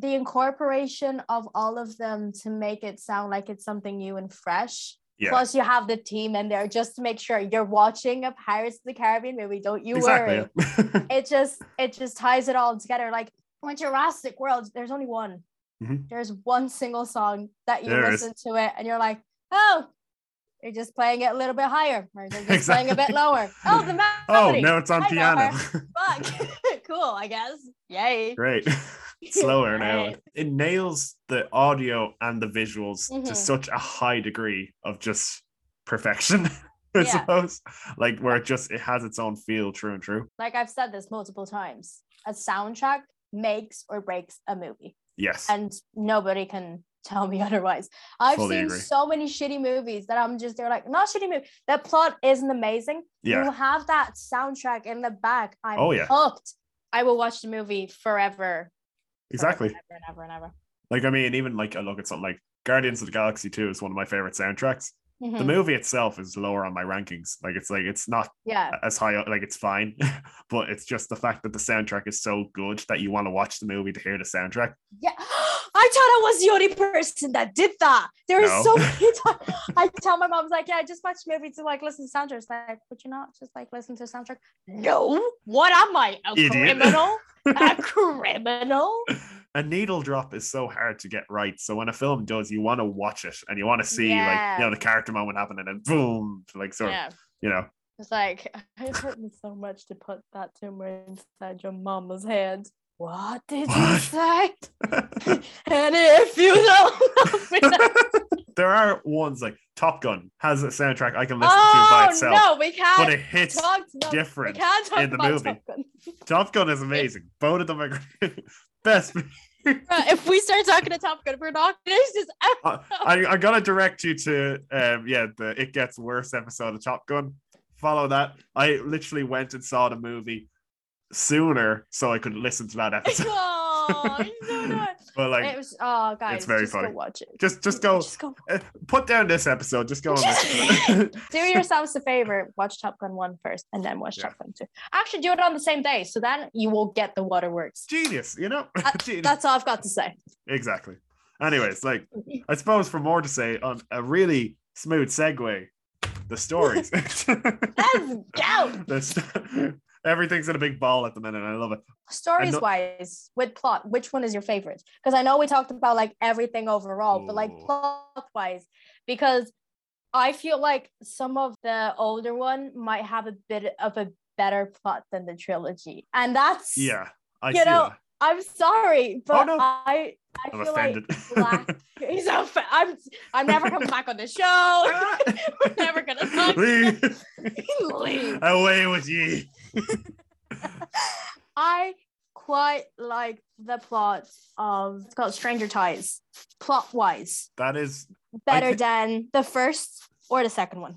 the incorporation of all of them to make it sound like it's something new and fresh Yeah. Plus, you have the team in there just to make sure you're watching a Pirates of the Caribbean movie. Don't you exactly. worry. It just it just ties it all together. Like when Jurassic World, there's only one. Mhm. There's one single song that you There is. listen to it and you're like, oh, they're just playing it a little bit higher, or they're just playing a bit lower. Oh, the melody. oh, now it's on I piano. Fuck. cool, I guess. Yay. Great. Slower now. It nails the audio and the visuals to Mhm. such a high degree of just perfection, I Yeah. suppose. Like where it just it has its own feel true and true. Like I've said this multiple times. A soundtrack makes or breaks a movie. Yes. and nobody can tell me otherwise. I've Fully seen agree. so many shitty movies that I'm just they're like not shitty movie. The plot isn't amazing. Yeah. You have that soundtrack in the back. I'm Oh, yeah. hooked. I will watch the movie forever. Exactly. Forever and ever and ever. Like I mean, even like I look at something like Guardians of the Galaxy 2 is one of my favorite soundtracks. And The. Movie itself is lower on my rankings. Like it's like it's not Yeah. as high like it's fine, but it's just the fact that the soundtrack is so good that you want to watch the movie to hear the soundtrack. Yeah. I thought I was the only person that did that. There are No. so many times I tell my mom's like, yeah, I just watched the movie to like listen to soundtrack. It's like, but you're not just like listen to the soundtrack. No. What am I? A Idiot. criminal? a criminal? A needle drop is so hard to get right. So when a film does, you want to watch it and you want to see like you know the character moment happen and then boom, like sort Yeah. of you know. It's like it hurt me so much to put that tumor inside your mama's head. What did you say? and if you don't there are ones like Top Gun has a soundtrack I can listen to by oh itself, no, we can't but it hits talk no, different We can't talk in the movie. Top Gun. Top Gun is amazing. Both of them are great. Best. If we start talking to Top Gun, we're not I, I, I'm gonna direct you to um yeah the It Gets Worse episode of Top Gun. Follow that. I literally went and saw the movie sooner so I could listen to that episode. Oh, so but like it was oh guys, very just funny. go watch it. just just go Just go. put down this episode. Just go to it. do yourselves a favor, watch Top Gun 1 first and then watch Yeah. Top Gun 2. Actually, do it on the same day, so then you will get the waterworks. Genius, you know? Uh, Genius. That's all I've got to say. Exactly. Anyways, like I suppose for more to say on a really smooth segue, the stories. Let's go. The st- Everything's in a big ball at the minute. I love it. Stories know- wise, with plot, which one is your favorite? Because I know we talked about like everything overall, but like plot wise, because I feel like some of the older one might have a bit of a better plot than the trilogy, and that's Yeah, I You know, that. I'm sorry, oh, but Oh, no. I I I'm feel offended. like black. He's off- I'm I'm never coming back on the show. We're never gonna talk. Leave. Leave. Away with ye. I quite like the plot of it's called Stranger Tides. Plot wise, That is, better thi- than the first or the second one.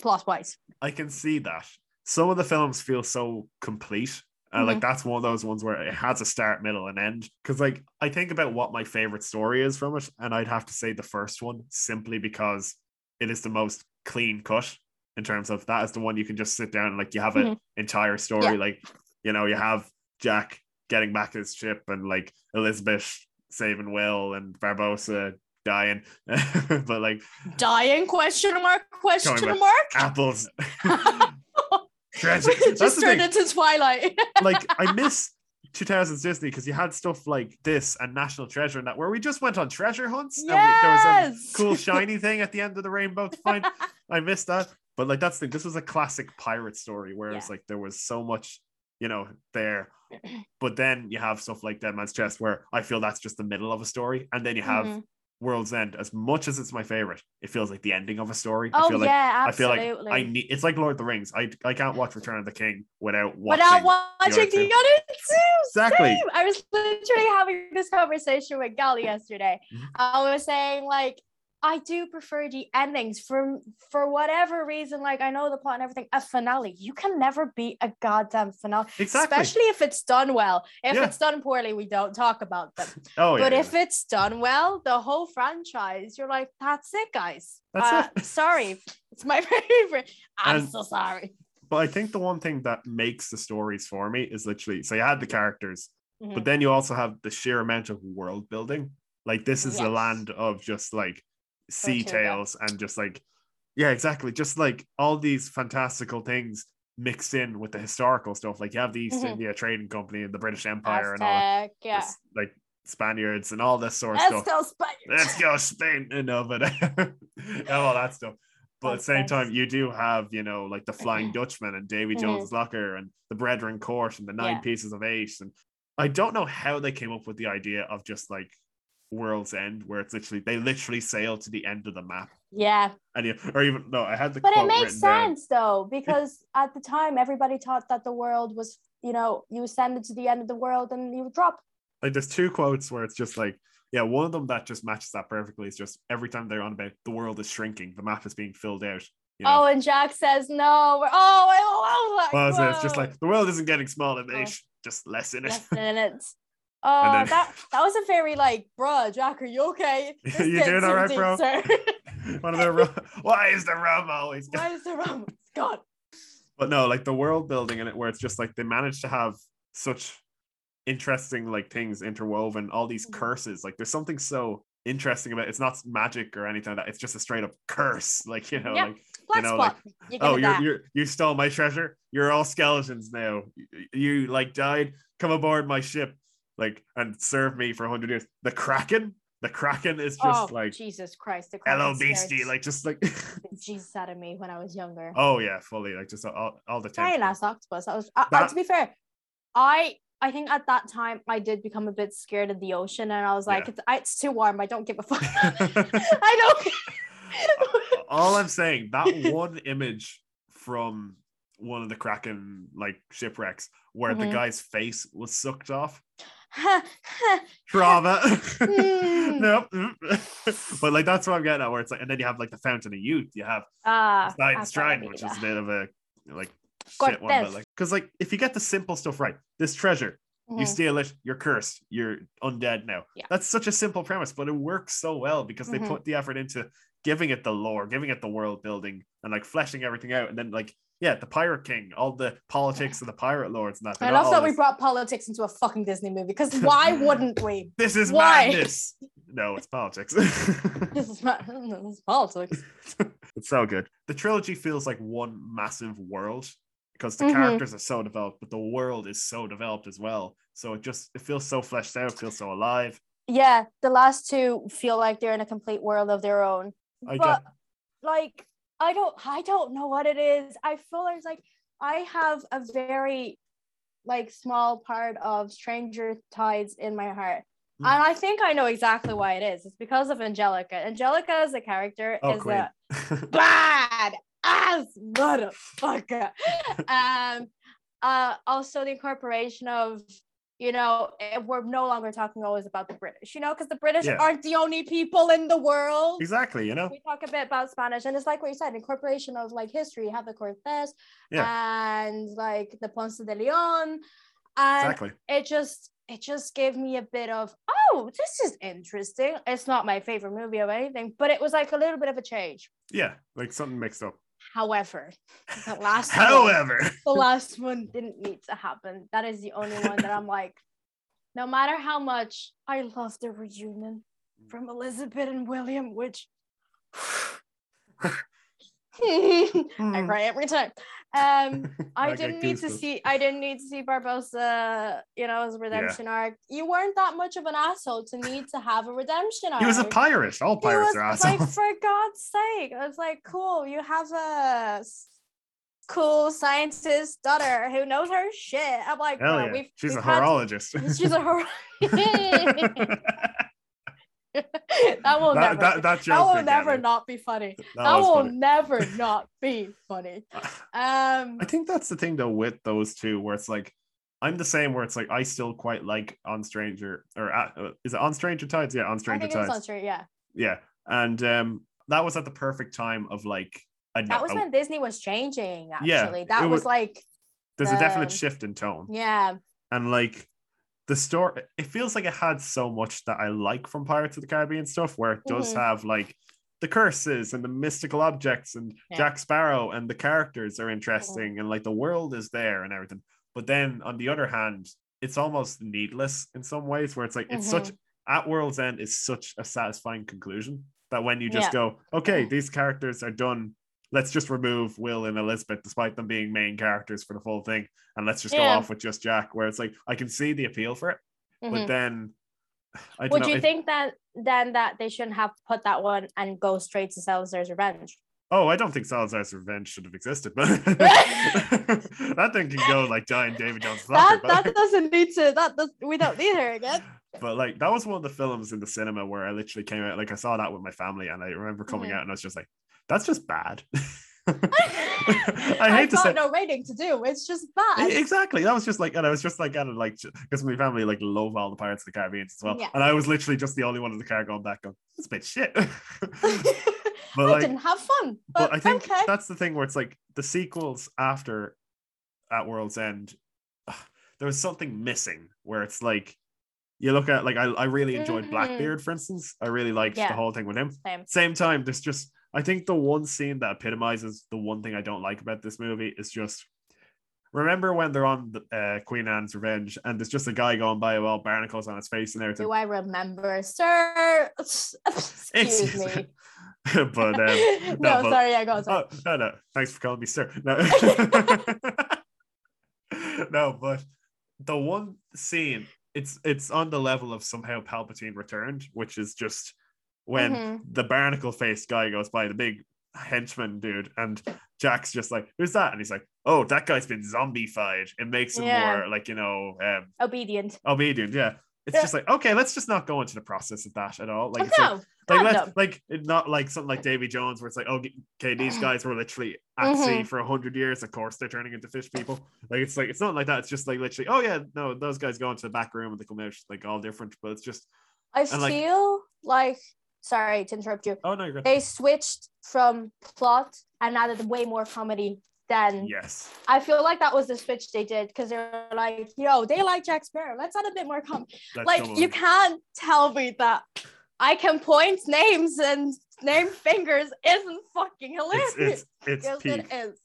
Plot wise, I can see that. Some of the films feel so complete. Uh, Like that's one of those ones where it has a start, middle, and end. Because like I think about what my favorite story is from it, and I'd have to say the first one simply because it is the most clean cut in terms of that is the one you can just sit down and like you have an Mhm. entire story. Yeah. Like you know you have Jack getting back his ship and like Elizabeth saving Will and Barbossa dying, but like dying question mark question mark. apples. That's just the turned into Twilight. like I miss 2000s Disney because you had stuff like this and National Treasure and that where we just went on treasure hunts. and we- there was a cool shiny thing at the end of the rainbow to find. I missed that. But like that's the. This was a classic pirate story where it's like there was so much, you know, there. But then you have stuff like Dead Man's Chest where I feel that's just the middle of a story. And then you have Mhm. World's End. As much as it's my favorite, it feels like the ending of a story. I Oh feel like yeah, I feel like I need it's like Lord of the Rings. I I can't watch Return of the King without watching Without watching other the other two. Exactly. Same. I was literally having this conversation with Gal yesterday. Mhm. I was saying like I do prefer the endings for for whatever reason. Like I know the plot and everything. A finale, you can never beat a goddamn finale, Exactly. especially if it's done well. If Yeah. it's done poorly, we don't talk about them. oh yeah. but yeah. if it's done well, the whole franchise, you're like, that's it, guys. That's uh, it. Sorry, it's my favorite. I'm And- so sorry. But I think the one thing that makes the stories for me is literally so you had the characters, Mhm. but then you also have the sheer amount of world building. Like this is a land of just like sea tales and just like Yeah, exactly. Just like all these fantastical things mixed in with the historical stuff. Like you have the East Mhm. India Trading Company and the British Empire and all that. Aztec, yeah. like Spaniards and all this sort of Let's stuff. go Spaniards. Let's go Spain. No, but and all that stuff. But at the same time, you do have, you know, like the Flying Dutchman and Davy Mhm. Jones's Locker and the Brethren Court and the Nine Yeah. Pieces of Eight. And I don't know how they came up with the idea of just like World's End, where it's literally they literally sail to the end of the map. Yeah, And you, or even no, I had the but it makes down. sense though because at the time everybody thought that the world was, you know, you ascended to the end of the world and you would drop. like there's two quotes where it's just like yeah one of them that just matches that perfectly is just every time they're on about the world is shrinking the map is being filled out you know Oh, and Jack says no. We're, oh, I love that. well, so it's just like the world isn't getting smaller Oh. Just less in it Less than it. Oh, then- that that was a very like, bruh, Jack, are you okay? You doing all right, bro? sir. one of the rum, why is the rum always gone? Why is the rum? Gone. but no like the world building in it where it's just like they managed to have such interesting like things interwoven all these Mhm. curses like there's something so interesting about it. it's not magic or anything like that it's just a straight up curse like you know Yep. like Black know, spot. you oh you're, you're you stole my treasure you're all skeletons now you, you like died come aboard my ship like and serve me for 100 years the kraken the kraken is just oh, like Jesus Christ. The hello Kraken beastie like just like Jesus out of me when I was younger. oh yeah fully like just all, all the time Giant ass octopus. I was, uh, That- to be fair, I I think at that time I did become a bit scared of the ocean, and I was like, Yeah. it's, I, it's too warm. I don't give a fuck. I don't. all i'm saying that one image from one of the kraken like shipwrecks where the Mhm. guy's face was sucked off trauma. Hmm. nope. but like that's what I'm getting at, where it's like, and then you have like the Fountain of Youth. You have I Trident, thought which is a bit of a like shit one, but like because like if you get the simple stuff right, this treasure, that. you steal it, you're cursed, you're undead now. Yeah. That's such a simple premise, but it works so well because they Mhm. put the effort into giving it the lore, giving it the world building, and like fleshing everything out, and then like. Yeah, the Pirate King, all the politics of the pirate lords, and that. I love that we brought politics into a fucking Disney movie because why wouldn't we? This is Why? madness. No, it's politics. This is not this is politics. it's so good. The trilogy feels like one massive world because the Mhm. characters are so developed, but the world is so developed as well. So it just it feels so fleshed out, feels so alive. Yeah, the last two feel like they're in a complete world of their own. I but get like I don't I don't know what it is. I feel there's like I have a very like small part of Stranger Tides in my heart. Hmm. And I think I know exactly why it is. It's because of Angelica. Angelica as a character oh is queen. a bad ass motherfucker. um uh also the incorporation of you know eh, we're no longer talking always about the british you know because the british Yeah. aren't the only people in the world exactly, you know? we talk a bit about spanish and it's like what you said incorporation of like history you have the cortes yeah. and like the ponce de leon and Exactly. it just it just gave me a bit of oh this is interesting it's not my favorite movie of anything but it was like a little bit of a change Yeah, like something mixed up. However the last one, However, the last one didn't need to happen. That is the only one that i'm like no matter how much i love the reunion from elizabeth and william which hmm. I cry every time. Um, I didn't need to see. I didn't need to see Barbossa. You know, his redemption arc. You weren't that much of an asshole to need to have a redemption arc. He was a pirate. All pirates was are assholes. like, for God's sake, I was like, cool. You have a cool scientist daughter who knows her shit. I'm like, Hell yeah. we've, She's we've a had- horologist. She's a hor- that will that, never. that, that that will never me. not be funny. That That will funny. never not be funny. Um, I think that's the thing though with those two, where it's like I'm the same. Where it's like I still quite like on Stranger or uh, uh, is it on Stranger Tides? Yeah, on I Stranger Tides. on straight. Yeah, Yeah, and um, that was at the perfect time of like I that was a- when Disney was changing. Actually, Yeah, that was was- like, there's a definite shift in tone, yeah, and like the story. It feels like it had so much that I like from Pirates of the Caribbean stuff, where it does Mhm. have like the curses and the mystical objects and Yeah. Jack Sparrow and the characters are interesting and like the world is there and everything. But then on the other hand, it's almost needless in some ways where it's like it's such at World's End is such a satisfying conclusion that when you just Yeah. go, okay, these characters are done let's just remove Will and Elizabeth, despite them being main characters for the full thing, and let's just go off with just Jack. Where it's like I can see the appeal for it, but Mhm. then I Would know. you think that then that they shouldn't have put that one and go straight to Salazar's Revenge? Oh, I don't think Salazar's Revenge should have existed, but that thing can go like giant Davy Jones. That but, that doesn't need to. That does, we don't need her again. but like that was one of the films in the cinema where I literally came out. Like I saw that with my family, and I remember coming Mhm. out, and I was just like, "That's just bad." I I've hate to got say. no rating to do. It's just bad. Exactly. That was just like, and I was just like, kind of like, because my family like love all the Pirates of the Caribbean as well, Yeah. and I was literally just the only one in the car going back, going, "It's a bit shit." but I like- didn't have fun, but but, I think okay. that's the thing where it's like the sequels after at World's End, ugh, there was something missing where it's like you look at like I, I really enjoyed Mhm. Blackbeard, for instance. I really liked the whole thing with him. Same. Same time, there's just I think the one scene that epitomizes the one thing I don't like about this movie is just remember when they're on the, uh, Queen Anne's Revenge and there's just a guy going by with all barnacles on his face and everything. Do I remember, sir? Excuse me. but um, no, but- sorry, I got. Sorry. Oh, no, no. Thanks for calling me sir. No. no, but the one scene, it's it's on the level of somehow Palpatine returned, which is just when Mhm. the barnacle faced guy goes by, the big henchman dude, and Jack's just like, Who's that? And he's like, Oh, that guy's been zombified. It makes him Yeah. more like, you know, um Obedient. obedient. Yeah. It's Yeah. just like, okay, let's just not go into the process of that at all. Like, it's like, no, like God, let's like not like something like Davy Jones where it's like oh okay these guys were literally at Mm-hmm. sea for a hundred years of course they're turning into fish people like it's like it's not like that it's just like literally oh yeah no those guys go into the back room and they come out like all different but it's just I and, like- feel like, sorry to interrupt you. oh no you're good They switched from plot and added way more comedy than yes I feel like that was the switch they did because they're like, yo, they like Jack Sparrow. Let's add a bit more comedy. Like you can't tell me that I can point names and name fingers isn't fucking hilarious. it's it's it's yes, peak it is.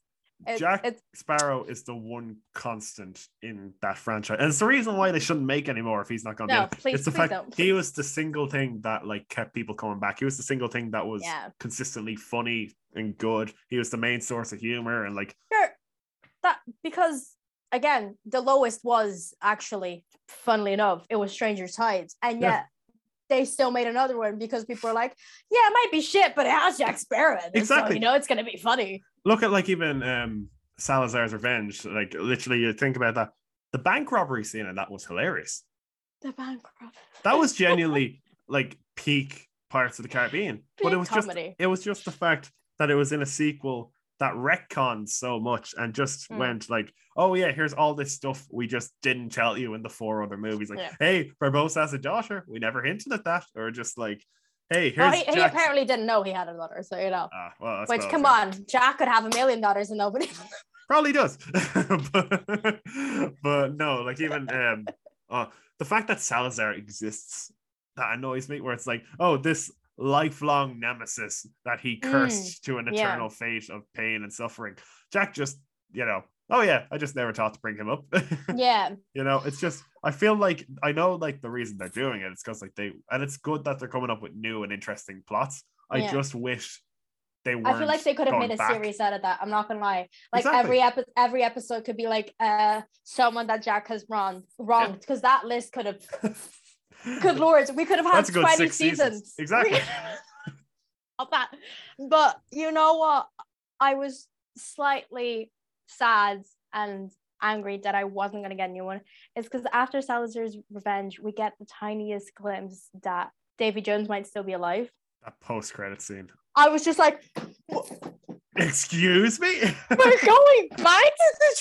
It's, Jack it's Sparrow is the one constant in that franchise, and it's the reason why they shouldn't make anymore if he's not going to. No, be please- it's the please fact don't. he was the single thing that like kept people coming back. He was the single thing that was yeah. consistently funny and good. He was the main source of humor, and like Sure. That because again, the lowest was actually, funnily enough, it was Stranger Tides, and Yeah. yet they still made another one because people are like, "Yeah, it might be shit, but it has Jack Sparrow in it, so Exactly. you know it's gonna be funny." look at like even um Salazar's Revenge. Like literally, you think about that. The bank robbery scene in that was hilarious. The bankrupt. That was genuinely like peak Pirates of the Caribbean. but it was comedy. just it was just the fact that it was in a sequel that retconned so much and just Mm. went like, oh yeah, here's all this stuff we just didn't tell you in the four other movies. Like, Yeah. hey, Barbossa has a daughter. We never hinted at that. Or just like, hey, here's he, he apparently didn't know he had a daughter, so you know. Ah, well, Which, come yeah. on, Jack could have a million daughters and nobody. probably does but, but no like even um uh, the fact that salazar exists that annoys me where it's like oh this lifelong nemesis that he cursed to an Mm, yeah. eternal fate of pain and suffering jack just you know oh yeah i just never thought to bring him up yeah, you know it's just i feel like i know like the reason they're doing it it's because like they and it's good that they're coming up with new and interesting plots i Yeah. just wish they I feel like they could have made a back. series out of that. I'm not gonna lie. Like Exactly. every epi- every episode could be like uh someone that Jack has wronged wronged because that list could have good lord, we could have had a 20 seasons. seasons. Exactly. of that. But you know what? I was slightly sad and angry that I wasn't gonna get a new one. It's because after Salazar's Revenge, we get the tiniest glimpse that Davy Jones might still be alive. that post-credit scene I was just like, Excuse me. we're going back to the.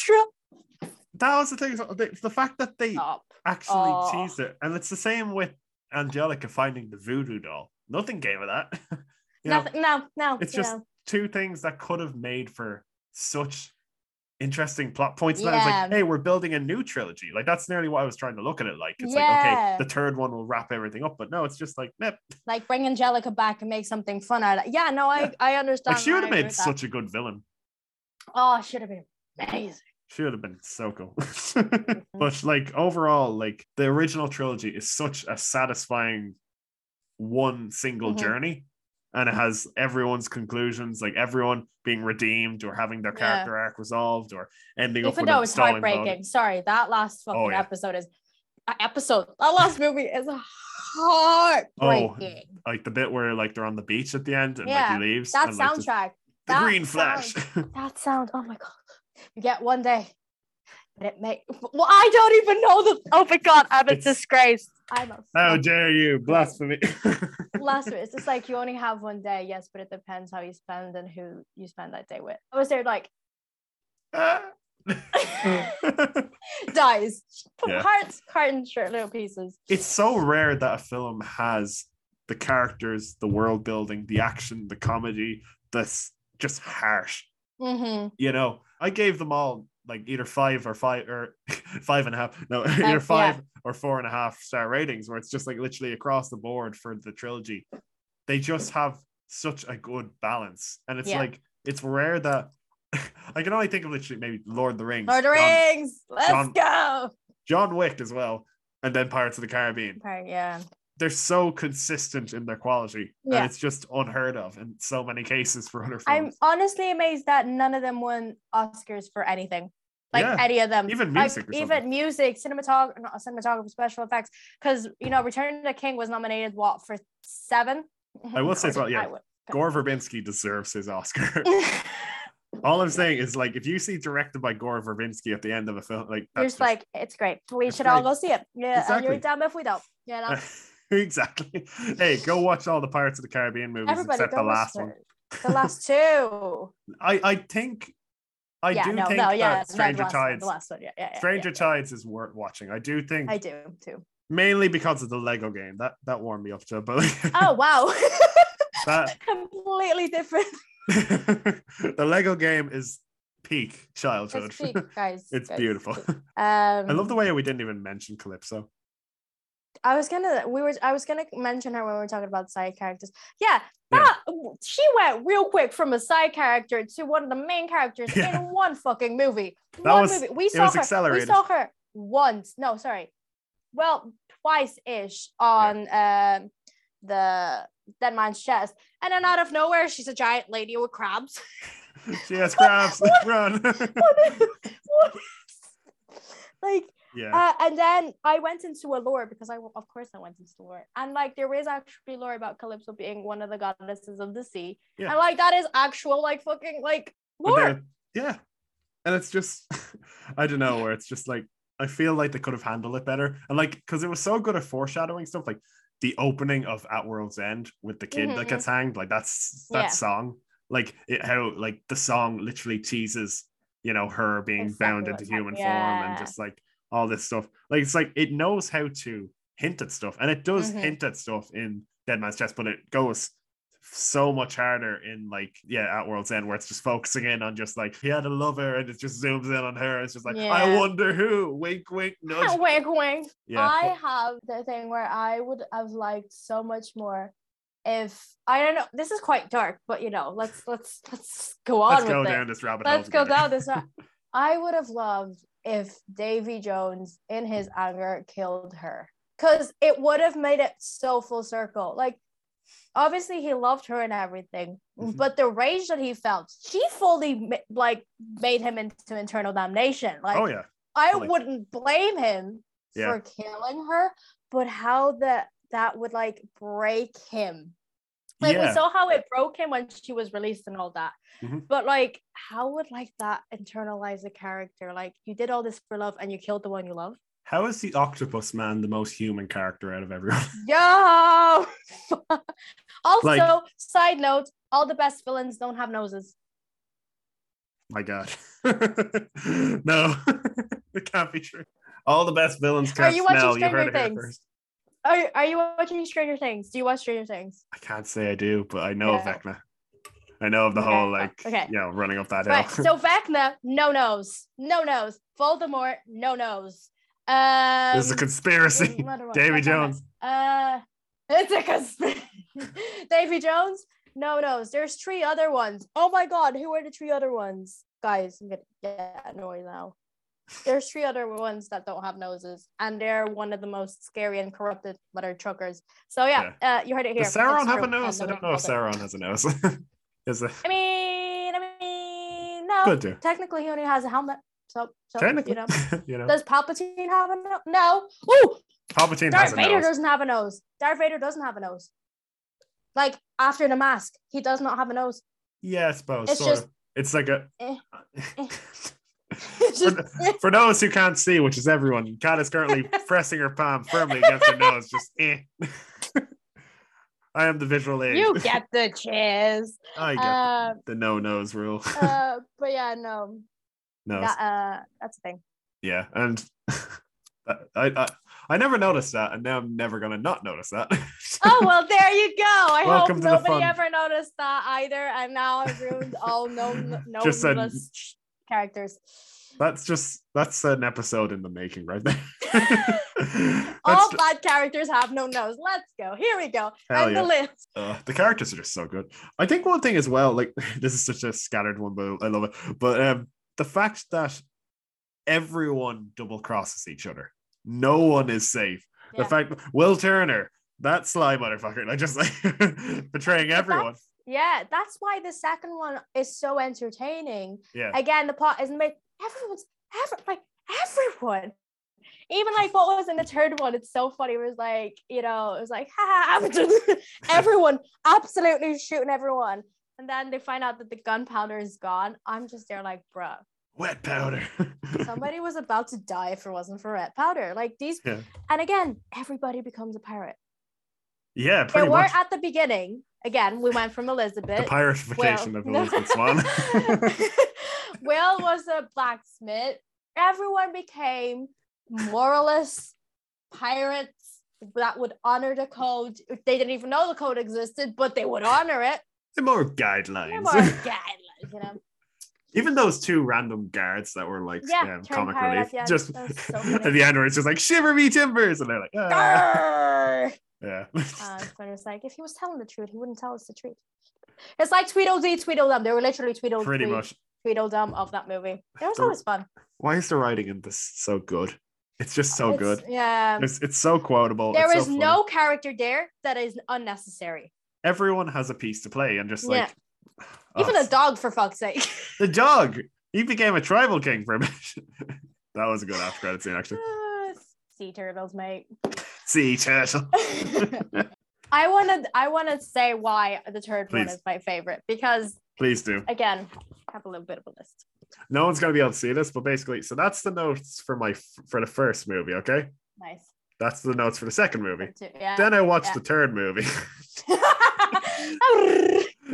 That was the thing. The, fact that they Stop. actually Oh. teased it, and it's the same with Angelica finding the voodoo doll. Nothing came of that. you know, no, no. it's just know. two things that could have made for such interesting plot points. I was like, hey, we're building a new trilogy. Like that's nearly what I was trying to look at it like. It's like, okay, the third one will wrap everything up, but no, it's just like, nip. like bring Angelica back and make something fun out of it. Yeah, no, I I understand. Like she would have made with that. such a good villain. Oh, she should have been amazing. She would have been so cool. Mm-hmm. but like overall, like the original trilogy is such a satisfying one single Mhm. journey. and it has everyone's conclusions, like everyone being redeemed or having their Yeah. character arc resolved or ending up Even with though a it's heartbreaking. Sorry, that last fucking Oh, yeah. episode is episode. That last movie is heartbreaking. Oh, Like the bit where like they're on the beach at the end and Yeah, like he leaves. that and, like, soundtrack. the that green flash. That sound. Oh my god. You get one day. But it may well, I don't even know the oh my god, I'm a It's- disgrace. I'm a How dare you blasphemy? last year. It's just like you only have one day, yes, but it depends how you spend and who you spend that day with. I was there like ah. dies. Yeah. Hearts, carton, shirt, little pieces. it's so rare that a film has the characters, the world building, the action, the comedy that's just harsh. Mm-hmm. You know, I gave them all like either five or five or five and a half. No, either yeah. five or four and a half star ratings, where it's just like literally across the board for the trilogy. They just have such a good balance, and it's Yeah. like it's rare that I can only think of literally maybe Lord of the Rings, Lord of the John, Rings. Let's John- go. John Wick as well, and then Pirates of the Caribbean. Yeah. They're so consistent in their quality Yeah. and it's just unheard of in so many cases for other films. I'm honestly amazed that none of them won Oscars for anything. Like Yeah, any of them. even Like, music or even music, cinematography, cinematography, special effects. Because you know, Return of the King was nominated what for seven? I will say as well, yeah. Gore verbinski deserves his oscar all i'm saying is like if you see directed by gore verbinski at the end of a film like You're that's just like, it's great. We It's should all go see it. Yeah, and you're Exactly. damn if we don't. You know, exactly hey go watch all the pirates of the caribbean movies everybody except the last one The last two. i i think i yeah, do no, think no, yeah, that stranger tides The last one, yeah, yeah, yeah, stranger tides is worth watching i do think I do too. mainly because of the lego game that that warmed me up to it but Oh wow, that completely different. the Lego game is peak childhood. It's peak, guys. It's guys, beautiful. Um, I love the way we didn't even mention Calypso. I was gonna, we were, I was gonna mention her when we were talking about side characters. Yeah, Yeah. that she went real quick from a side character to one of the main characters Yeah. in one fucking movie. That one was- movie. We saw her. We saw her once. No, sorry. Well, twice ish on um the dead man's chest, and then out of nowhere, she's a giant lady with crabs. She has crabs. Run. what is, what is, like yeah. uh, and then I went into a lore because I, of course, I went into lore, and like there is actually lore about Calypso being one of the goddesses of the sea, Yeah. and like that is actual like fucking like lore. yeah. And it's just, I don't know, where it's just like, I feel like they could have handled it better. And like, because it was so good at foreshadowing stuff, like the opening of At World's End with the kid that Mhm. gets hanged, like that's that Yeah. song, like it, how like the song literally teases, you know, her being Exactly bound into human form and just like all this stuff. Like it's like it knows how to hint at stuff, and it does Mhm. hint at stuff in Dead Man's Chest, but it goes so much harder in like yeah at World's End where it's just focusing in on just like he had a lover and it just zooms in on her. It's just like I wonder who. Wink, wink, nudge. wink, wink. Yeah, I have the thing where I would have liked so much more if I don't know. This is quite dark, but you know, let's let's let's go on let's go it. down this rabbit hole. Let's go together. down this. ra- I would have loved if Davy Jones, in his anger, killed her, because it would have made it so full circle. Like, obviously, he loved her and everything, Mhm. but the rage that he felt, she fully like made him into internal damnation. Like, oh yeah, I wouldn't blame him Yeah. for killing her, but how that that would like break him. Like yeah. we saw how it broke him when she was released and all that. Mhm. But like, how would like that internalize a character? Like you did all this for love and you killed the one you love. How is the Octopus Man the most human character out of everyone? Yo. also, Like- side note: all the best villains don't have noses. My God, no, it can't be true. All the best villains Are can't you watching smell. You heard it here Things? first. Are Are you watching Stranger Things? Do you watch Stranger Things? I can't say I do, but I know of Yeah. Vecna. I know of the Okay, whole like, okay. you know, running up that Right. hill. So Vecna, no nose, no nose. Voldemort, no nose. Um, This is a conspiracy. Davy Jones. Uh, it's a conspiracy. Davy Jones, no nose. There's three other ones. Oh my god, who are the three other ones? Guys, I'm gonna get annoyed now. There's three other ones that don't have noses, and they're one of the most scary and corrupted mother truckers. So yeah, uh, you heard it here. Does Sauron It's have a nose? I don't know if Sauron has a nose. Is it? I mean, I mean, no. Could do. Technically, he only has a helmet. So, so Technically, you know. you know, Does Palpatine have a nose? No. Ooh, Palpatine Darth has a Vader nose. doesn't have a nose. Darth Vader doesn't have a nose. Like after the mask, he does not have a nose. Yeah, I suppose. It's sort just- of. It's like a. Eh, eh. Just- for, for those who can't see, which is everyone, Kat is currently pressing her palm firmly against her nose. Just eh. I am the visual aid. you get the cheers. I get Uh, the no nose rule. uh, but yeah, no, no, that, uh, that's the thing. yeah, and I, I I never noticed that, and now I'm never gonna not notice that. Oh well, there you go. I Welcome hope nobody ever noticed that either, and now I've ruined all no Just said- knownless characters. That's just that's an episode in the making, right there. all That's ju- bad characters have no nose. Let's go. Here we go. Hell and yeah. the list. Uh, the characters are just so good. I think one thing as well, like this is such a scattered one, but I love it. But um, the fact that everyone double crosses each other, no one is safe. Yeah. The fact Will Turner, that sly motherfucker, like just like betraying everyone. that's- Yeah, that's why the second one is so entertaining. Yeah, Again, the plot isn't made. Everyone's ever like everyone. Even like what was in the third one, it's so funny. It was like, you know, it was like, ha, ha, everyone absolutely shooting everyone. And then they find out that the gunpowder is gone. I'm just there like, bruh, wet powder. somebody was about to die if it wasn't for red powder. Like these, Yeah. and again, everybody becomes a pirate. yeah, They pretty much. weren't at the beginning. Again, we went from Elizabeth. The piratification of Elizabeth Swann. Will was a blacksmith. Everyone became moralists, pirates that would honor the code. They didn't even know the code existed, but they would honor it. The more They're guidelines. more guidelines, you know. Even those two random guards that were like Yeah, turned comic relief, just so at the end where it's just like shiver me timbers, and they're like, ah. Yeah, Uh, but it's like if he was telling the truth, he wouldn't tell us the truth. It's like Tweedledee, Tweedledum. They were literally Tweedledee, pretty much. Tweedledum of that movie. It was They're- always fun. Why is the writing in this so good? It's just so It's- good. Yeah. It's it's so quotable. There is so no character there that is unnecessary. Everyone has a piece to play, and just Yeah. like Even oh, a dog, for fuck's sake. the dog, he became a tribal king for a minute. that was a good after credit scene, actually. sea turtles, mate. Sea turtle. I wanted I want to say why the third one is my favorite because Please do. again, have a little bit of a list. No one's gonna be able to see this, but basically, so that's the notes for my for the first movie. Okay, Nice. that's the notes for the second movie. Yeah. Then I watched yeah. the third movie,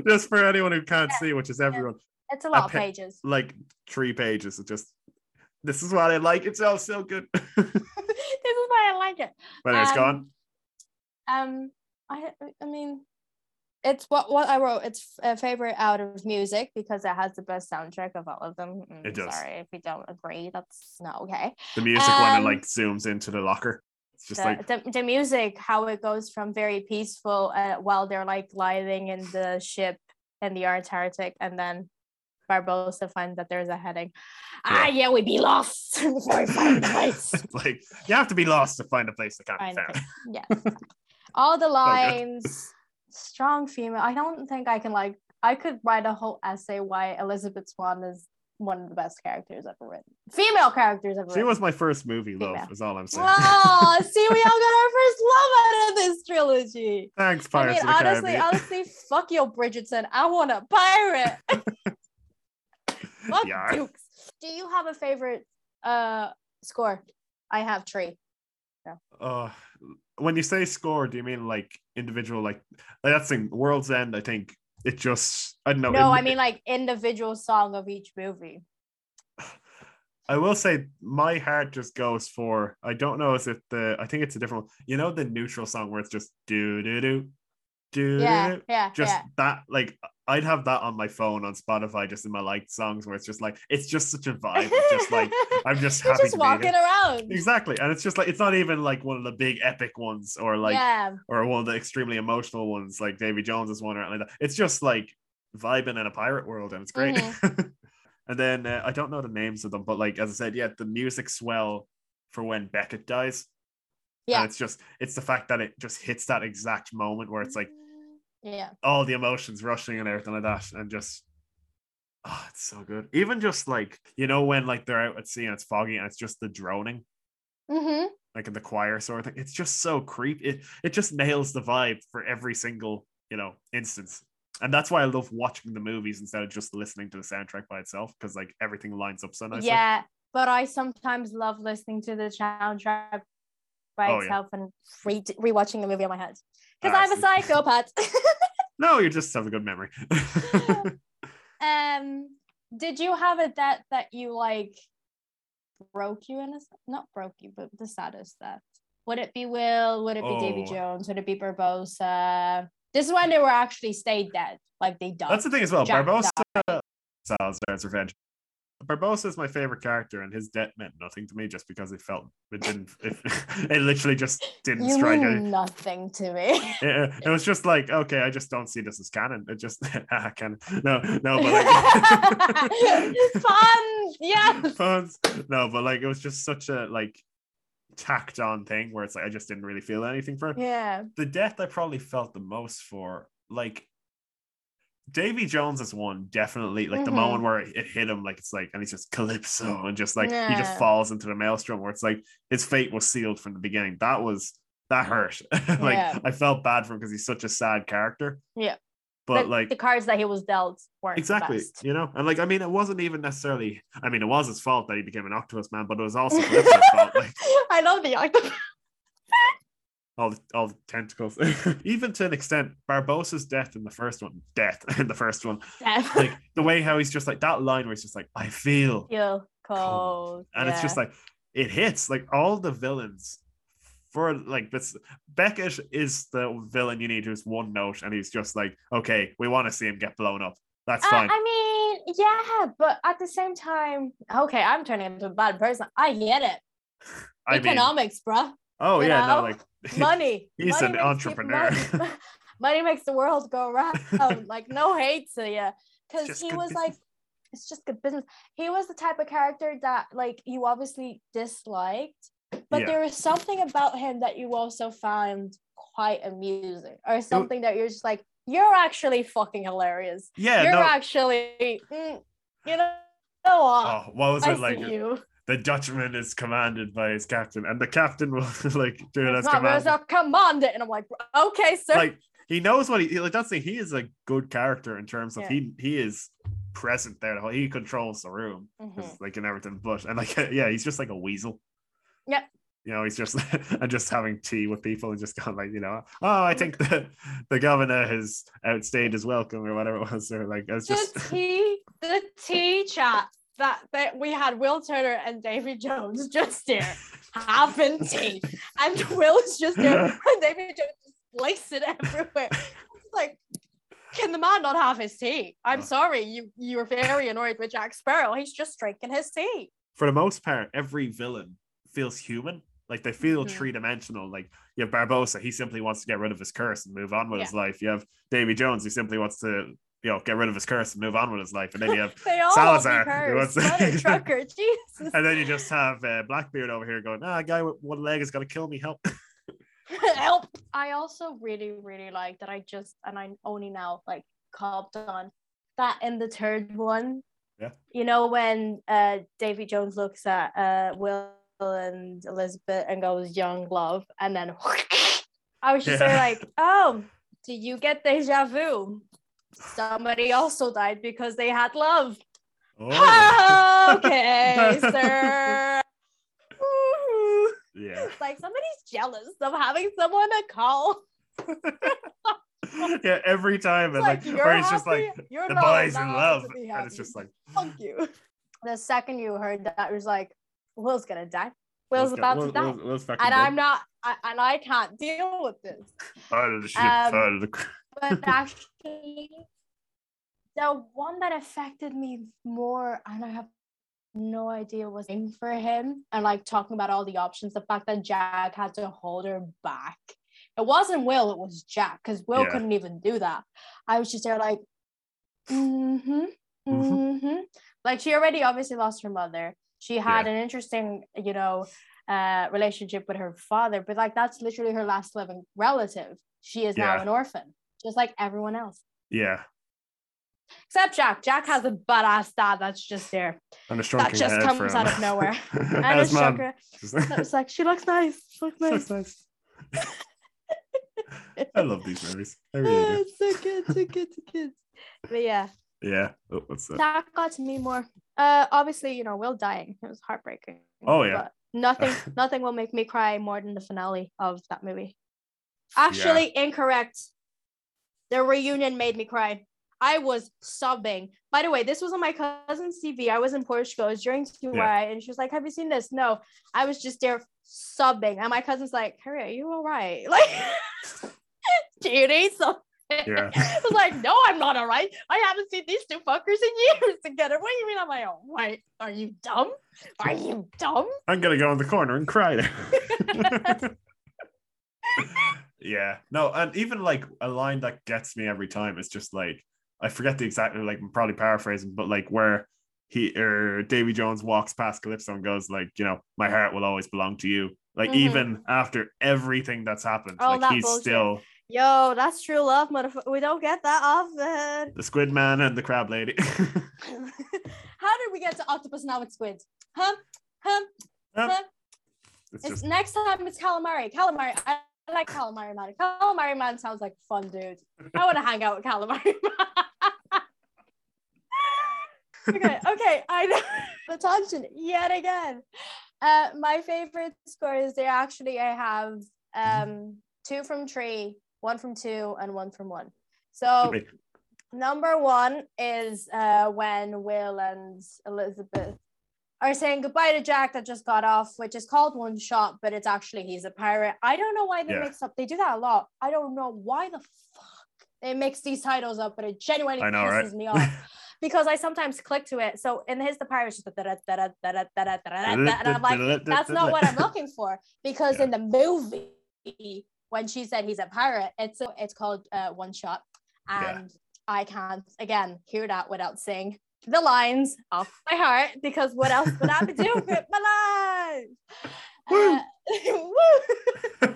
just for anyone who can't see, which is everyone. it's a lot of pa- pages. Like three pages of just. This is what I like. It's all so good. this is why I like it. but it's Um, gone. Um, I I mean, it's what what I wrote. It's a favorite out of music because it has the best soundtrack of all of them. Mm, It does. Sorry if you don't agree. That's not okay. The music when um, it like zooms into the locker. It's just the, like the, the music, how it goes from very peaceful uh, while they're like gliding in the ship in the Antarctic, and then Barbossa finds that there's a heading. Ah, yeah, we'd be lost before we find the place. like you have to be lost to find a place to Find be the found. place. Yes. All the lines, strong female. I don't think I can like. I could write a whole essay why Elizabeth Swann is one of the best characters ever written. Female characters ever She written. was my first movie love. Female. Is all I'm saying. Wow, see, we all got our first love out of this trilogy. Thanks, I mean, honestly, honestly, fuck you, Bridgerton. I want a pirate. fuck Yar. Dukes. Do you have a favorite uh score? I have three. uh when you say score do you mean like individual like, like that's in world's end i think it just i don't know No, it- I mean like individual song of each movie. i will say my heart just goes for i don't know is it the i think it's a different one you know the neutral song where it's just do do do do Yeah, do yeah, just yeah. that like i'd have that on my phone on spotify just in my liked songs where it's just like it's just such a vibe of just like i'm just happy just walking around. exactly and it's just like it's not even like one of the big epic ones or like yeah, or one of the extremely emotional ones like Davy Jones is one or anything like that. It's just like vibing in a pirate world and it's great. Mm-hmm. And then uh, I don't know the names of them, but like as I said, yeah, the music swell for when Beckett dies. Yeah. And it's just it's the fact that it just hits that exact moment where it's like yeah. all the emotions rushing and everything like that, and just oh, it's so good. Even just like you know when like they're out at sea and it's foggy and it's just the droning, Mm-hmm. like in the choir sort of thing. It's just so creepy. It it just nails the vibe for every single you know instance. And that's why I love watching the movies instead of just listening to the soundtrack by itself because like everything lines up so nicely. Yeah, but I sometimes love listening to the soundtrack by Oh, yeah. and re- rewatching the movie in my head because Ah, I'm a psychopath. No, you just have a good memory. um, did you have a debt that you like broke you in a not broke you, but the saddest death? Would it be Will? Would it be Davy Oh. Jones? Would it be Barbossa? This is when they were actually stayed dead, like they died. That's the thing as well. Jack Barbossa died. Salazar's revenge. Barbossa is my favorite character, and his death meant nothing to me just because it felt it didn't. It, it literally just didn't You strike. mean nothing to me. it, it was just like okay, I just don't see this as canon. It just ah, canon. No, no, but like Fun, yeah. Puns. No, but like it was just such a like tacked on thing where it's like I just didn't really feel anything for it. Yeah. the death I probably felt the most for, like Davy Jones is one, definitely. Like the Mhm. moment where it hit him, like it's like, and he's just calypso, and just like he just falls into the maelstrom where it's like his fate was sealed from the beginning. That was that hurt. like Yeah. I felt bad for him because he's such a sad character. Yeah. But the, like the cards that he was dealt weren't the exactly, you know, and like I mean, it wasn't even necessarily. I mean, it was his fault that he became an octopus man, but it was also fault. Like I love the octopus. All the, all the tentacles. Even to an extent, Barbossa's death in the first one, death in the first one, like the way how he's just like that line where he's just like, I feel, Feel cold. and it's just like it hits like all the villains for like this. Beckett is the villain you need who's one note, and he's just like, okay, we want to see him get blown up. That's I, fine. I mean, yeah, but at the same time, okay, I'm turning into a bad person. I get it. I mean, Economics, bruh. oh you yeah, no, like Money. He's money an entrepreneur. Money, money makes the world go round. like no hate to you, because he was business. like, it's just good business. He was the type of character that like you obviously disliked, but Yeah. there was something about him that you also found quite amusing, or something that you're just like, you're actually fucking hilarious. yeah, you're no. actually, mm, you know. Oh, what was I it like? you. The Dutchman is commanded by his captain, and the captain will like do it as It's not commanded. really command it, and I'm like, okay, sir. like he knows what he like. That's the he is a good character in terms of Yeah. he he is present there. The whole he controls the room, Mhm. like and everything. But and like yeah, he's just like a weasel. Yep. You know, he's just and just having tea with people and just going like, you know, oh, I think the the governor has outstayed his welcome or whatever it was, or like it's just the tea, the tea chat that, that we had Will Turner and Davy Jones just there having tea, and Will's just there, and Davy Jones just likes it everywhere. Like, can the man not have his tea? I'm Oh. sorry, you you're very annoyed with Jack Sparrow. He's just drinking his tea. for the most part, every villain feels human. Like they feel Mhm. three dimensional. Like you have Barbossa, he simply wants to get rid of his curse and move on with Yeah. his life. You have Davy Jones, he simply wants to, you know, get rid of his curse and move on with his life. And then you have, They all Salazar, Salazar, who wants to- trucker, Jesus. and then you just have uh, Blackbeard over here going, ah, guy with one leg is gonna kill me. Help! help i also really really like that i just and i only now like copped on that in the third one Yeah. you know when uh davy jones looks at uh will and elizabeth and goes young love and then i was just there Yeah. like oh do you get deja vu somebody also died because they had love Oh, okay sir yeah, It's like somebody's jealous of having someone to call. yeah. Every time, It's and like, like, or he's just like the boys in love, and it's just like fuck you. The second you heard that, it was like, Will's gonna die. Will's Will's about got- to die, Will- Will's and dead. I'm not, I, and I can't deal with this. Out of the ship, Um, out of the. But actually, the one that affected me more, and I have no idea was in for him, and like talking about all the options, the fact that Jack had to hold her back. It wasn't Will, it was Jack, because Will Yeah. couldn't even do that. I was just there like, mm-hmm, mm-hmm. Like she already obviously lost her mother. She had an interesting, you know, uh, relationship with her father, but like that's literally her last living relative. She is now an orphan, just like everyone else. Yeah. Except Jack. Jack has a badass dad that's just there. And a That just comes for out of nowhere. And As a. Just- It's like she looks nice. She looks nice. Looks nice. I love these movies. I really Oh, it's so good, so good, so good. But yeah, Yeah. Oh, what's that? that got to me more. Uh, obviously, you know, Will dying. It was heartbreaking. Oh, yeah. But nothing, nothing will make me cry more than the finale of that movie. Actually, incorrect. The reunion made me cry. I was sobbing. By the way, this was on my cousin's TV. I was in Portugal. It was during TY, and she was like, "Have you seen this?" No. I was just there sobbing, and my cousin's like, "Harry, are you all right?" Like, do you need something? Yeah. I was like, "No, I'm not all right. I haven't seen these two fuckers in years together. What do you mean I'm like, all right? Are you dumb? Are you dumb?" I'm gonna go in the corner and cry there. Yeah, no, and even like a line that gets me every time is just like I forget the exact like I'm probably paraphrasing, but like where he or Davy Jones walks past Calypso and goes like, you know, my heart will always belong to you. Like Mhm. even after everything that's happened, Oh, like that he's bullshit. still Yo, that's true love, motherfucker. We don't get that often. the Squid Man and the Crab Lady. How did we get to octopus now with squid? Huh? Huh? Um, huh? it's It's just next time it's calamari. Calamari. I I like calamari man. Calamari man sounds like fun, dude. I want to hang out with calamari man. okay, okay. I know the tangent yet again. Uh, my favorite scores. They actually I have um two from three, one from two, and one from one. So number one is uh when Will and Elizabeth are saying goodbye to Jack that just got off, which is called one shot, but it's actually he's a pirate. I don't know why they Yeah. mix up. They do that a lot. I don't know why the fuck they mix these titles up, but it genuinely I know, pisses right? me off. Because I sometimes click to it. So in his the pirates just da- da- da- da- da- da- da- da- da- da- da- and I'm like, that's not what I'm looking for. Because Yeah. in the movie, when she said he's a pirate, it's it's called uh, one shot, Yeah. and I can't again hear that without saying the lines off my heart because what else would I be doing with my life? Uh,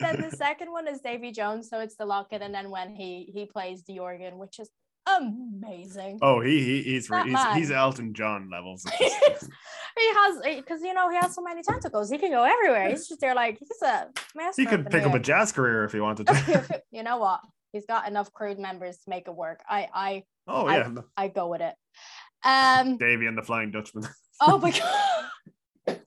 then the second one is Davy Jones, so it's the locket, and then when he he plays the organ, which is amazing. Oh, he, he he's he's, he's. Elton John levels. he has because you know he has so many tentacles. He can go everywhere. He's just there like he's a master. he could pick up a jazz career if he wanted to. you know what? He's got enough crew members to make it work. I I oh yeah, I go with it. Um. Davy and the Flying Dutchman. Oh my god.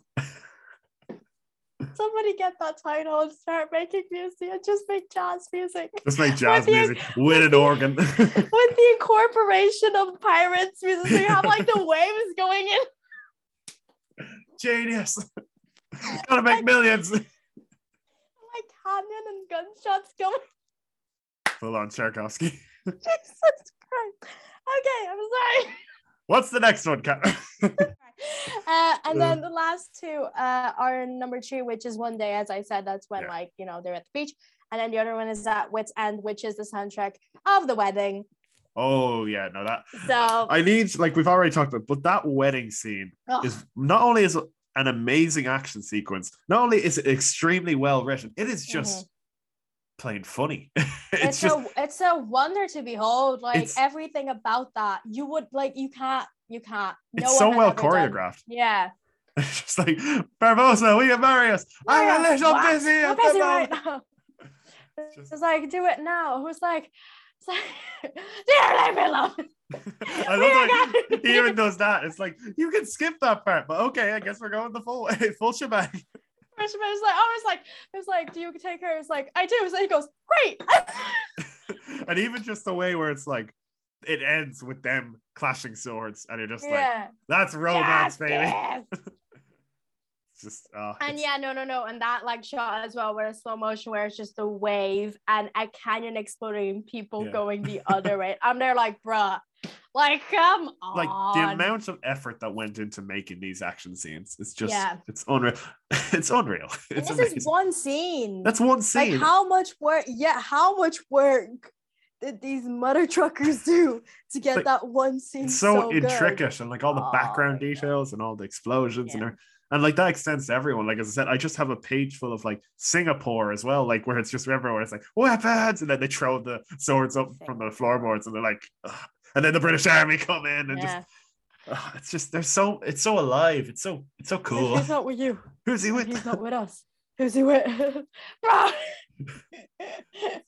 Somebody get that title and start making music and just make jazz music. Just make jazz the- music with an organ. With the incorporation of pirates music, so you have like the waves going in. Genius. Gonna make millions. like canyon and gunshots going. Full on Tchaikovsky. Jesus. Okay, I'm sorry. What's the next one, Kat? Uh, and then the last two uh, are number two, which is one day, as I said, that's when Yeah. like you know they're at the beach, and then the other one is at Wits End, which is the soundtrack of the wedding. oh yeah, no that So I need like we've already talked about, but that wedding scene ugh, is not only is an amazing action sequence, not only is it extremely well written, it is just plain funny. it's, it's just a it's a wonder to behold. Like It's- everything about that, you would like you can't you can't. No it's so well ever done- choreographed. Yeah. It's just like Barbossa, will you marry us? I'm a little what? busy at busy right now. just- It's like do it now. Who's like, it's like, dear leave me alone. I We love are gonna- he even does that. It's like you can skip that part, but okay, I guess we're going the full way full shebang. Freshman was like, I was like, I was like, do you take her? It's like, I do. So he goes, great. and even just the way where it's like it ends with them clashing swords, and you're just like, that's romance, Yes, baby. yes. Just uh, And it's- yeah, no, no, no. And that like shot as well, where it's slow motion, where it's just a wave and a canyon exploding, people Yeah. going the other way. I'm there like, bruh, like, come on. like the amount of effort that went into making these action scenes it's just Yeah. it's unreal it's unreal And it's this amazing is one scene. that's one scene. like how much work? Yeah, how much work did these mother truckers do to get Like, that one scene It's so, so, good? intricate and like all the Oh background God. details and all the explosions and Yeah. everything. and like that extends to everyone. Like as I said, I just have a page full of like Singapore as well, like where it's just everywhere. It's like weapons, and then they throw the swords up from the floorboards, and they're like. And then the British Army come in and Yeah. just. ugh, it's just they're so it's so alive. It's so it's so cool. He's not with you. Who's he with? He's not with us. Who's he with?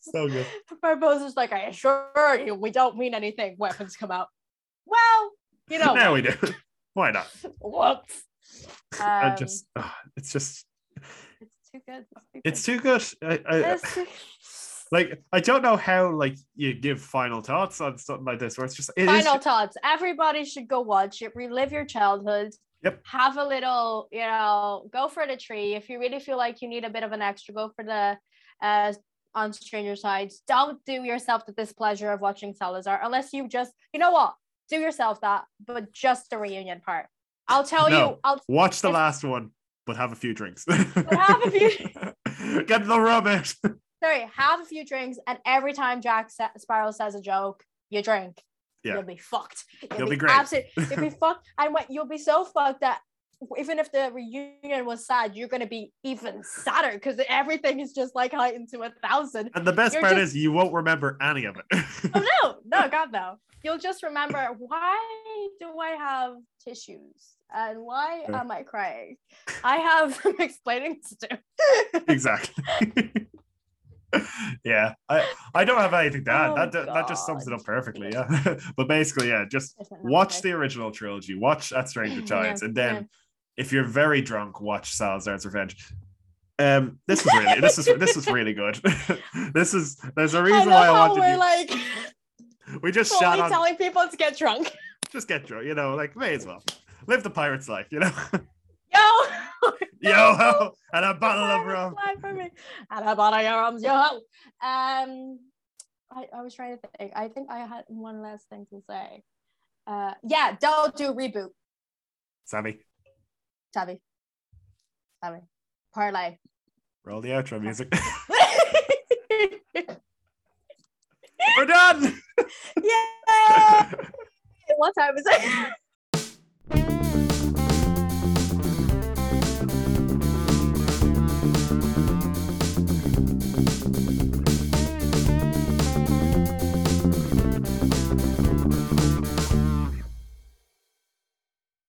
So good. Barbossa's like, I assure you, we don't mean anything. Weapons come out. Well, you know, now we do. Why not? whoops. I Um, just ugh, it's just it's too good. it's too good. I, I, It's too- like I don't know how like you give final thoughts on something like this where it's just it is Final thoughts. Everybody should go watch it. Relive your childhood. Yep. Have a little, you know, go for the tree. If you really feel like you need a bit of an extra, go for the uh on Stranger Tides. Don't do yourself the displeasure of watching Salazar unless you just, you know what, do yourself that, but just the reunion part. I'll tell No. you. I'll watch the if- last one, but have a few drinks. have a few- Get the rubbish. Sorry, have a few drinks, and every time Jack Sparrow says a joke, you drink. Yeah. You'll be fucked. You'll, You'll be, be great. Absolute, you'll be fucked. And what you'll be so fucked that even if the reunion was sad, you're gonna be even sadder because everything is just like heightened to a thousand. And the best You're part just- is you won't remember any of it. Oh no, no, God no. You'll just remember why do I have tissues and why am I crying? I have some explaining to do. exactly. yeah, I I don't have anything to add. Oh, that that just sums it up perfectly. Yeah, but basically, yeah, just watch the original trilogy, watch At Stranger Giants, and then if you're very drunk, watch Salazar's Revenge. Um, this is really this is this is really good. this is there's a reason love why I wanted we're you. like we just shot on, telling people to get drunk. just get drunk, you know, like may as well live the pirate's life, you know. Yo, Yo, and a bottle of rum. life for me. And a bottle of rums, yo. Um, I, I was trying to think. I think I had one last thing to say. Uh, yeah, don't do reboot, Sammy, Tabby. Tabby. Parlay. roll the outro music. We're done. yeah. what time is it?